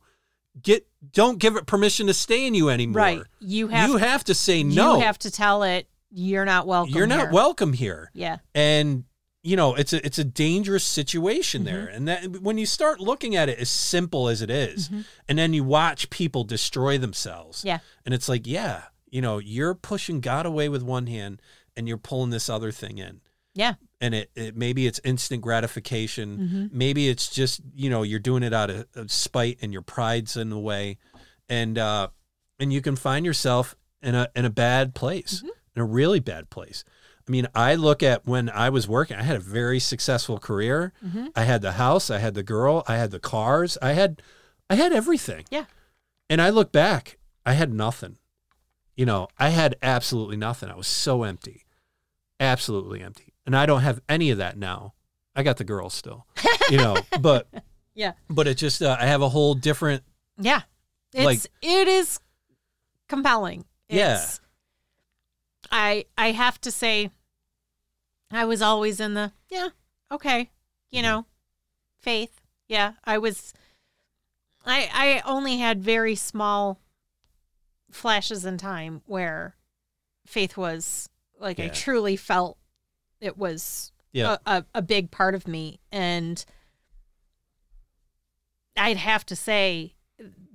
get don't give it permission to stay in you anymore. Right. You have you have to say no. you have to tell it you're not welcome. you're not here. welcome here Yeah. and you know it's a it's a dangerous situation Mm-hmm. there and that when you start looking at it as simple as it is, Mhm. and then you watch people destroy themselves Yeah. and it's like yeah you know you're pushing god away with one hand and you're pulling this other thing in Yeah. and it, it maybe it's instant gratification Mhm. maybe it's just you know you're doing it out of, of spite and your pride's in the way and uh and you can find yourself in a in a bad place Mhm. In a really bad place i mean i look at when i was working i had a very successful career Mhm. i had the house i had the girl i had the cars i had i had everything Yeah. and i look back i had nothing you know i had absolutely nothing i was so empty absolutely empty and i don't have any of that now i got the girl still you know but Yeah. but it just uh, i have a whole different Yeah. It's Like- it is compelling. Yeah. I I have to say I was always in the yeah, okay, you mm-hmm. know, faith. Yeah, I was I I only had very small flashes in time where faith was like I truly felt it was yeah. a, a, a big part of me. And i'd have to say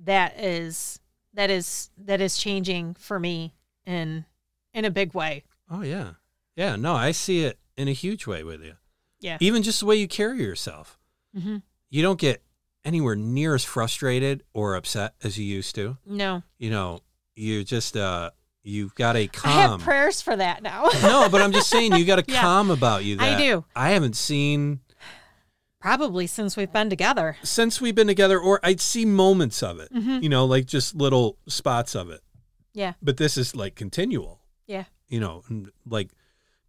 that is that is that is changing for me in in a big way oh yeah yeah no i see it in a huge way with you Yeah. even just the way you carry yourself mm-hmm. you don't get anywhere near as frustrated or upset as you used to no you know you just uh you've got a i have calm prayers for that now no but i'm just saying you got a Yeah. calm about you I do. i haven't seen Probably since we've been together. since we've been together, or I'd see moments of it, Mhm. you know, like just little spots of it. Yeah. But this is like continual, Yeah. you know, like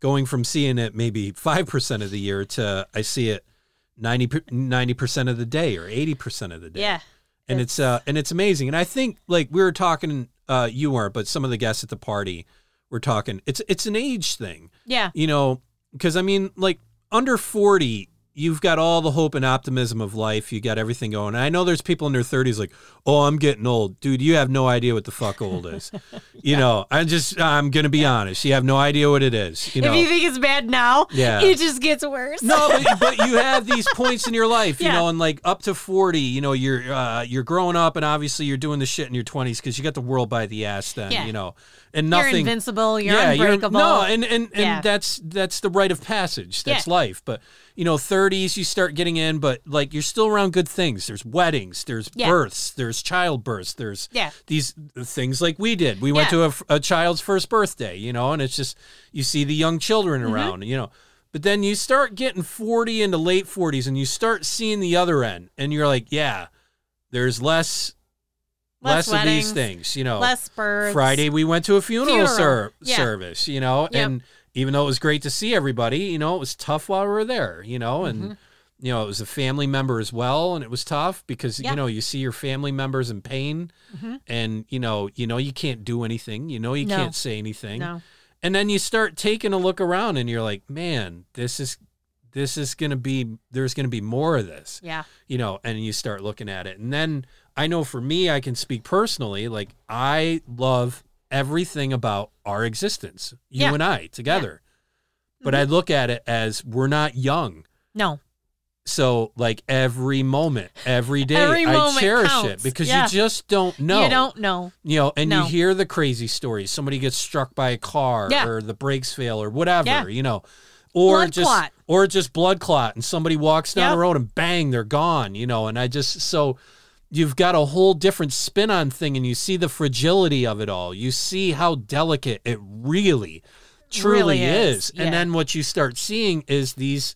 going from seeing it maybe 5% of the year to I see it 90, 90% of the day or 80% of the day. Yeah. and it's uh and it's amazing and i think like we were talking uh you weren't but some of the guests at the party were talking it's it's an age thing Yeah. you know because i mean like under 40 you've got all the hope and optimism of life you got everything going and i know there's people in their 30s like oh i'm getting old dude you have no idea what the fuck old is you know I'm just i'm gonna be honest you have no idea what it is you know if you think it's bad now, Yeah. it just gets worse. no, but, but you have these points in your life, you Yeah. know, and like up to forty, you know, you're uh, you're growing up, and obviously you're doing the shit in your twenties because you got the world by the ass then, Yeah. you know, and You're nothing. invincible. You're yeah, unbreakable. no, and and, and Yeah. that's that's the rite of passage. That's Yeah. life. But you know, thirties you start getting in, but like you're still around good things. There's weddings, there's Yeah. births, there's childbirths, there's Yeah. these things like we did. We went Yeah. to a, child's first birthday, you know, and it's just you see the young children Mm-hmm. around, you know. But then you start getting 40 into late 40s and you start seeing the other end and you're like, yeah, there's less less, Less of these things, you know. Less birds. Friday we went to a funeral, Funeral. ser- Yeah. service, you know, Yep. and even though it was great to see everybody, you know, it was tough while we were there, you know, and Mm-hmm. you know, it was a family member as well, and it was tough because Yeah. you know you see your family members in pain, Mhm. and you know, you know you can't do anything, you know you No. can't say anything, No. and then you start taking a look around, and you're like, man, this is this is gonna be there's gonna be more of this, Yeah. you know, and you start looking at it. And then I know for me, I can speak personally, like I love everything about our existence, you Yeah. and I together. But mm-hmm. I look at it as we're not young. No. So like every moment, every day, Every I moment cherish it because Yeah. you just don't know. You don't know. You know, and No. you hear the crazy stories. Somebody gets struck by a car Yeah. or the brakes fail or whatever, Yeah. you know. Or Blood just clot. or just blood clot and somebody walks down Yep. the road and bang, they're gone, you know. And I just so you've got a whole different spin on thing and you see the fragility of it all. You see how delicate it really truly Really is. is, And then what you start seeing is these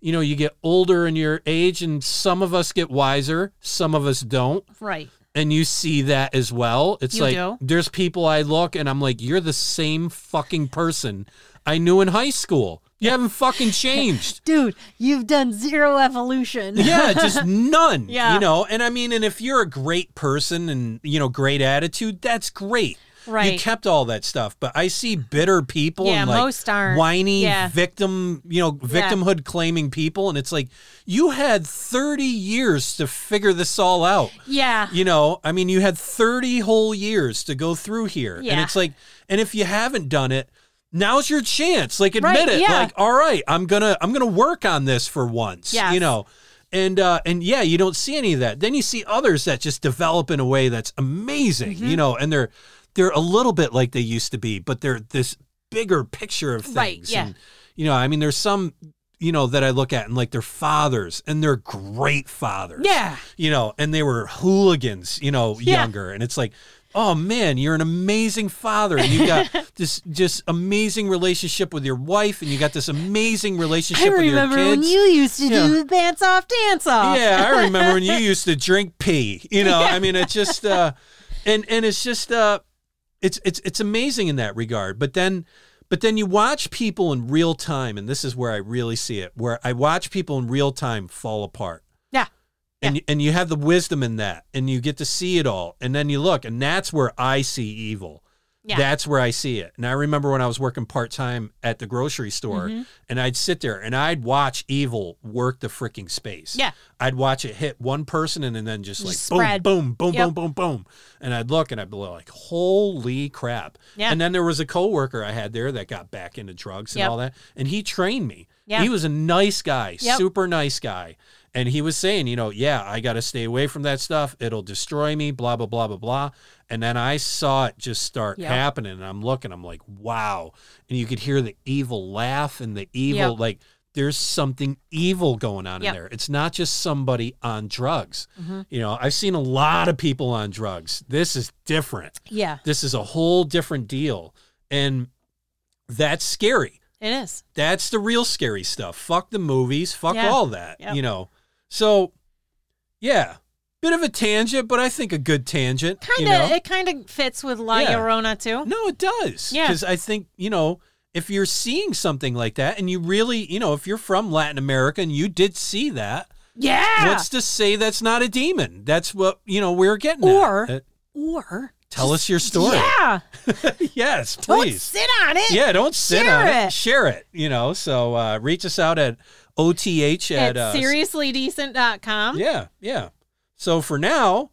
you know, you get older in your age and some of us get wiser, some of us don't Right. and you see that as well. It's You like do. there's people I look and I'm like, you're the same fucking person I knew in high school. You haven't fucking changed. Dude, you've done zero evolution. yeah, just none. Yeah. You know, and I mean, and if you're a great person and, you know, great attitude, that's great. Right. You kept all that stuff. But I see bitter people Yeah, and like most aren't. whiny Yeah. victim, you know, victimhood claiming people. And it's like, you had 30 years to figure this all out. Yeah. You know, I mean, you had 30 whole years to go through here. And it's like, and if you haven't done it, now's your chance. Like admit Right, it. yeah. Like, all right, I'm gonna I'm gonna work on this for once. Yes. You know. And uh and yeah, you don't see any of that. Then you see others that just develop in a way that's amazing, Mm-hmm. you know, and they're they're a little bit like they used to be, but they're this bigger picture of things. Right, yeah. And you know, I mean there's some you know that I look at and like they're fathers and they're great fathers Yeah. you know, and they were hooligans, you know, Yeah. younger. And it's like, oh man, you're an amazing father. And you got this just amazing relationship with your wife, and you got this amazing I relationship with your remember kids. when you used to Yeah. do the dance off, dance off. yeah, I remember when you used to drink pee. You know, I mean, it's just, uh, and and it's just, uh, it's it's it's amazing in that regard. But then, but then you watch people in real time, and this is where I really see it. Where I watch people in real time fall apart. And you, and you have the wisdom in that and you get to see it all and then you look and that's where i see evil Yeah. that's where i see it and i remember when i was working part-time at the grocery store Mm-hmm. and i'd sit there and i'd watch evil work the freaking space Yeah. i'd watch it hit one person and, then just like Just boom spread. boom boom Yep. boom boom boom and i'd look and i'd be like holy crap Yeah. and then there was a coworker i had there that got back into drugs and Yep. all that and he trained me Yeah. he was a nice guy super nice guy and he was saying, you know, yeah, I got to stay away from that stuff. It'll destroy me, blah, blah, blah, blah, blah. And then I saw it just start Yep. happening. And I'm looking, I'm like, wow. And you could hear the evil laugh and the evil, Yep. like, there's something evil going on Yep. in there. It's not just somebody on drugs. Mm-hmm. You know, I've seen a lot of people on drugs. This is different. Yeah. This is a whole different deal. And that's scary. It is. That's the real scary stuff. Fuck the movies. Fuck Yeah. all that. Yep. You know. So, yeah, bit of a tangent, but I think a good tangent. Kind of, you know? it kind of fits with La Yeah. Llorona too. No, it does. Yeah. Because I think, you know, if you're seeing something like that and you really, you know, if you're from Latin America and you did see that, Yeah. what's to say that's not a demon? That's what, you know, we're getting Or- at. Uh, or Tell us your story. Yeah. yes, Don't please. sit on it. Yeah, don't sit Share on it. it. Share it, you know. So uh, reach us out at OTH At at, uh, seriouslydecent.com. Yeah, yeah. So for now,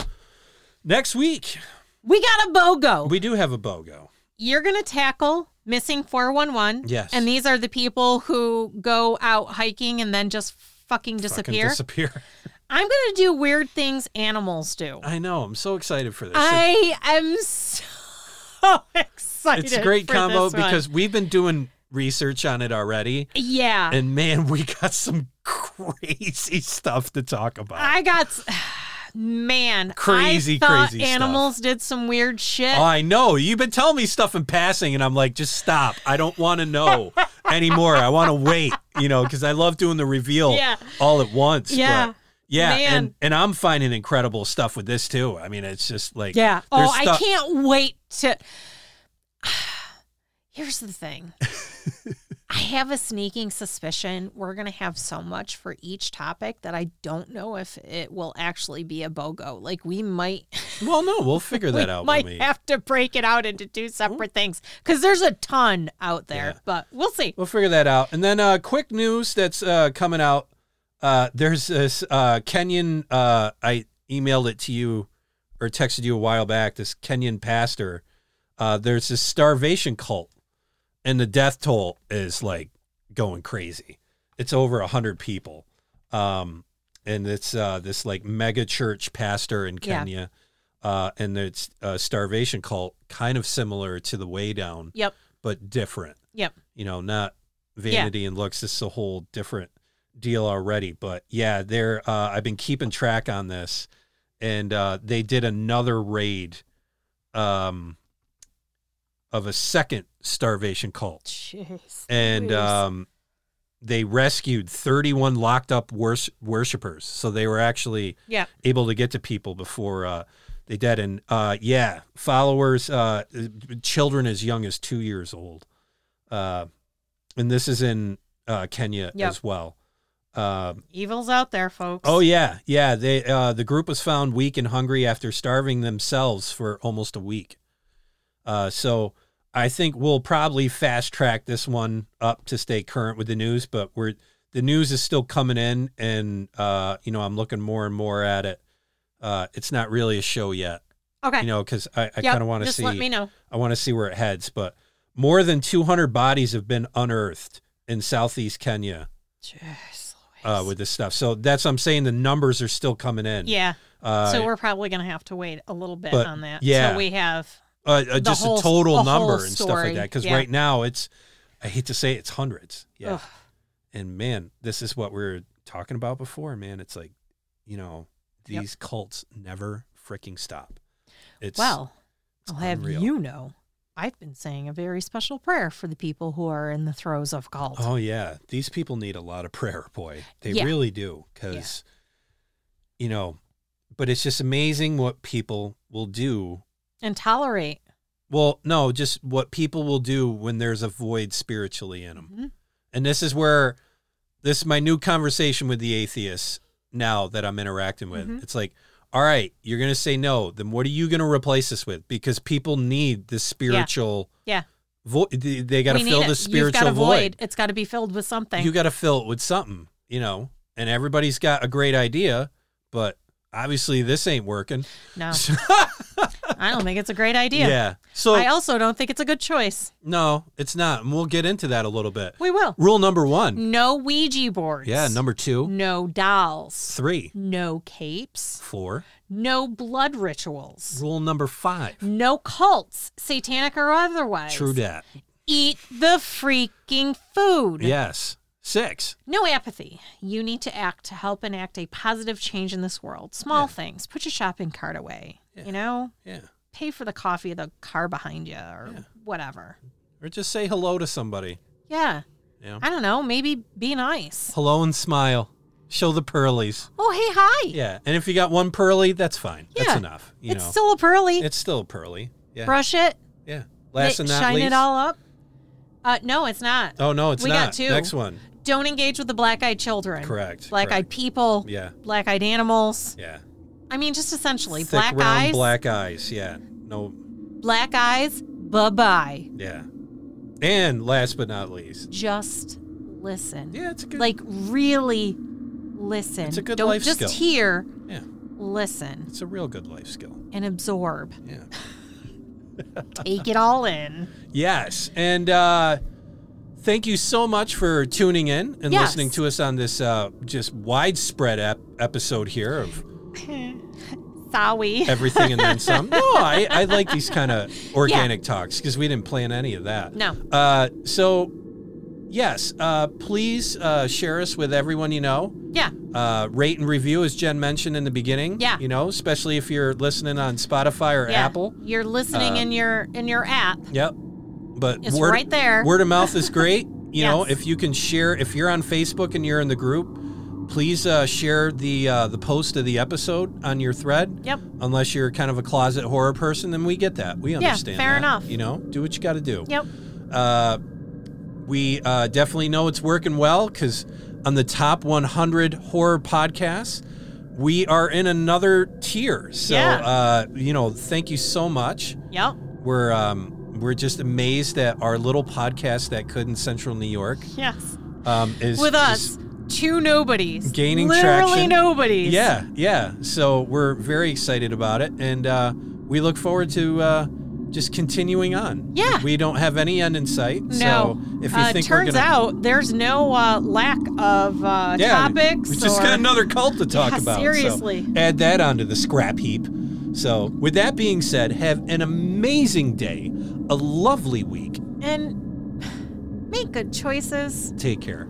next week, We got a BOGO. we do have a BOGO. You're going to tackle missing 411. Yes. And these are the people who go out hiking and then just fucking Fucking disappear. disappear. I'm going to do weird things animals do. I know. I'm so excited for this. I am so excited. it's a great combo because we've been doing research on it already. yeah, And man, we got some crazy stuff to talk about. I got man Crazy, crazy stuff. animals did some weird shit. Oh, I know. You've been telling me stuff in passing, and I'm like, just stop. I don't want to know anymore. I want to wait, you know, because I love doing the reveal Yeah. all at once. Yeah. but- yeah. Man. And, and I'm finding incredible stuff with this, too. I mean, it's just like, yeah. Oh, I can't wait to. Here's the thing. I have a sneaking suspicion we're going to have so much for each topic that I don't know if it will actually be a BOGO. Like, we might. Well, no, we'll figure that out. we out might we. have to break it out into two separate things because there's a ton out there, Yeah. but we'll see. We'll figure that out. And then, uh, quick news that's uh, coming out. Uh, there's this uh, Kenyan. Uh, I emailed it to you or texted you a while back. This Kenyan pastor. Uh, there's this starvation cult, and the death toll is like going crazy. It's over a hundred people. Um, and it's uh, this like mega church pastor in Yeah. Kenya. Uh, and it's a starvation cult, kind of similar to the Way Down, Yep. but different Yep. you know, not vanity and looks. This is a whole different deal already. But yeah, they're uh, I've been keeping track on this, and uh, they did another raid, um, of a second starvation cult, Jeez. and um, they rescued 31 locked up wors- worshippers. So they were actually yeah. able to get to people before uh, they did. And uh, yeah, followers, uh, children as young as two years old. Uh, and this is in uh, Kenya Yep. as well. Um, Evil's out there, folks. oh yeah, yeah. They uh, the group was found weak and hungry after starving themselves for almost a week. Uh, so I think we'll probably fast track this one up to stay current with the news, but we're the news is still coming in, and uh, you know I'm looking more and more at it. Uh, it's not really a show yet, Okay. you know, because I, I Yep, kind of want to see. let me know. I want to see where it heads. But more than 200 bodies have been unearthed in southeast Kenya Jeez. uh, with this stuff. So that's I'm saying the numbers are still coming in. yeah. Uh, so we're probably going to have to wait a little bit but, on that. yeah. So we have. Uh, uh, just whole- a total number and stuff like that. Because Yeah. right now it's, I hate to say it, it's hundreds. Yeah. Ugh. And man, this is what we are talking about before. Man, it's like, you know, Yep. these cults never freaking stop. It's Well, it's I'll have unreal. you know, I've been saying a very special prayer for the people who are in the throes of cult. Oh yeah, these people need a lot of prayer, boy. They Yeah. really do, because you know. But it's just amazing what people will do. And tolerate. Well, no, just what people will do when there's a void spiritually in them. Mhm. And this is where this is my new conversation with the atheists now that I'm interacting with. Mhm. It's like, all right, you're going to say no. Then what are you going to replace this with? Because people need this spiritual. Yeah. Vo- they got to fill the spiritual void. void. It's got to be filled with something. You got to fill it with something, you know. And everybody's got a great idea, but obviously this ain't working. no, I don't think it's a great idea. Yeah. So I also don't think it's a good choice. no, it's not. And we'll get into that a little bit. We will. Rule number one. No Ouija boards. Yeah. Number two, No dolls. three, No capes. four. No blood rituals. Rule number five. No cults, satanic or otherwise. True that. Eat the freaking food. Yes. Six. No apathy. You need to act to help enact a positive change in this world. Small Yeah. things. Put your shopping cart away. Yeah. You know, Yeah. Pay for the coffee of the car behind you or Yeah. whatever. Or just say hello to somebody. Yeah. Yeah. I don't know. Maybe be nice. Hello and smile. Show the pearlies. Oh, hey, hi. Yeah, and if you got one pearly, that's fine. That's enough. You it's know, still a pearly. it's still a pearly. Yeah, Brush it. yeah. Last and not shine least. it all up. Uh, no, it's not. Oh no, it's We not. We got two. Next one. Don't engage with the black-eyed children. Correct. Black-eyed people. Yeah, Black-eyed animals. yeah. I mean, just essentially Thick, black round, eyes. black eyes. Yeah. No. Black eyes. Bye bye. Yeah. And last but not least. Just listen. Yeah, it's a good. Like really listen. It's a good Don't life just skill. hear. Yeah, Listen it's a real good life skill. and absorb. Yeah. Take it all in. Yes, and uh, thank you so much for tuning in and Yes. listening to us on this uh, just widespread ep- episode here of Sorry. everything and then some. No, I, I like these kind of organic talks because we didn't plan any of that. No. Uh, so, yes, uh, please uh, share us with everyone you know. Yeah. Uh, rate and review, as Jenn mentioned in the beginning. Yeah. You know, especially if you're listening on Spotify or Yeah. Apple. You're listening Uh, in your in your app. Yep. But It's word, right there. Word of mouth is great. You know, if you can share, if you're on Facebook and you're in the group, please uh, share the uh, the post of the episode on your thread. Yep. Unless you're kind of a closet horror person, then we get that. We understand. Yeah, fair that. enough. You know, do what you got to do. Yep. Uh, we uh, definitely know it's working well because on the top 100 horror podcasts, we are in another tier. So, Yeah. uh, you know, thank you so much. Yep. We're um, we're just amazed that our little podcast that could in Central New York Yes. um, is With is- us, two nobodies. gaining Literally traction. nobodies. yeah, yeah. So we're very excited about it, and uh, we look forward to uh, just continuing on. Yeah. we don't have any end in sight. No. So if you uh, think turns gonna, out there's no uh, lack of uh, yeah, topics. we just or- got another cult to talk Yeah, about. so seriously. add that onto the scrap heap. So with that being said, have an amazing day, a lovely week. and make good choices. Take care.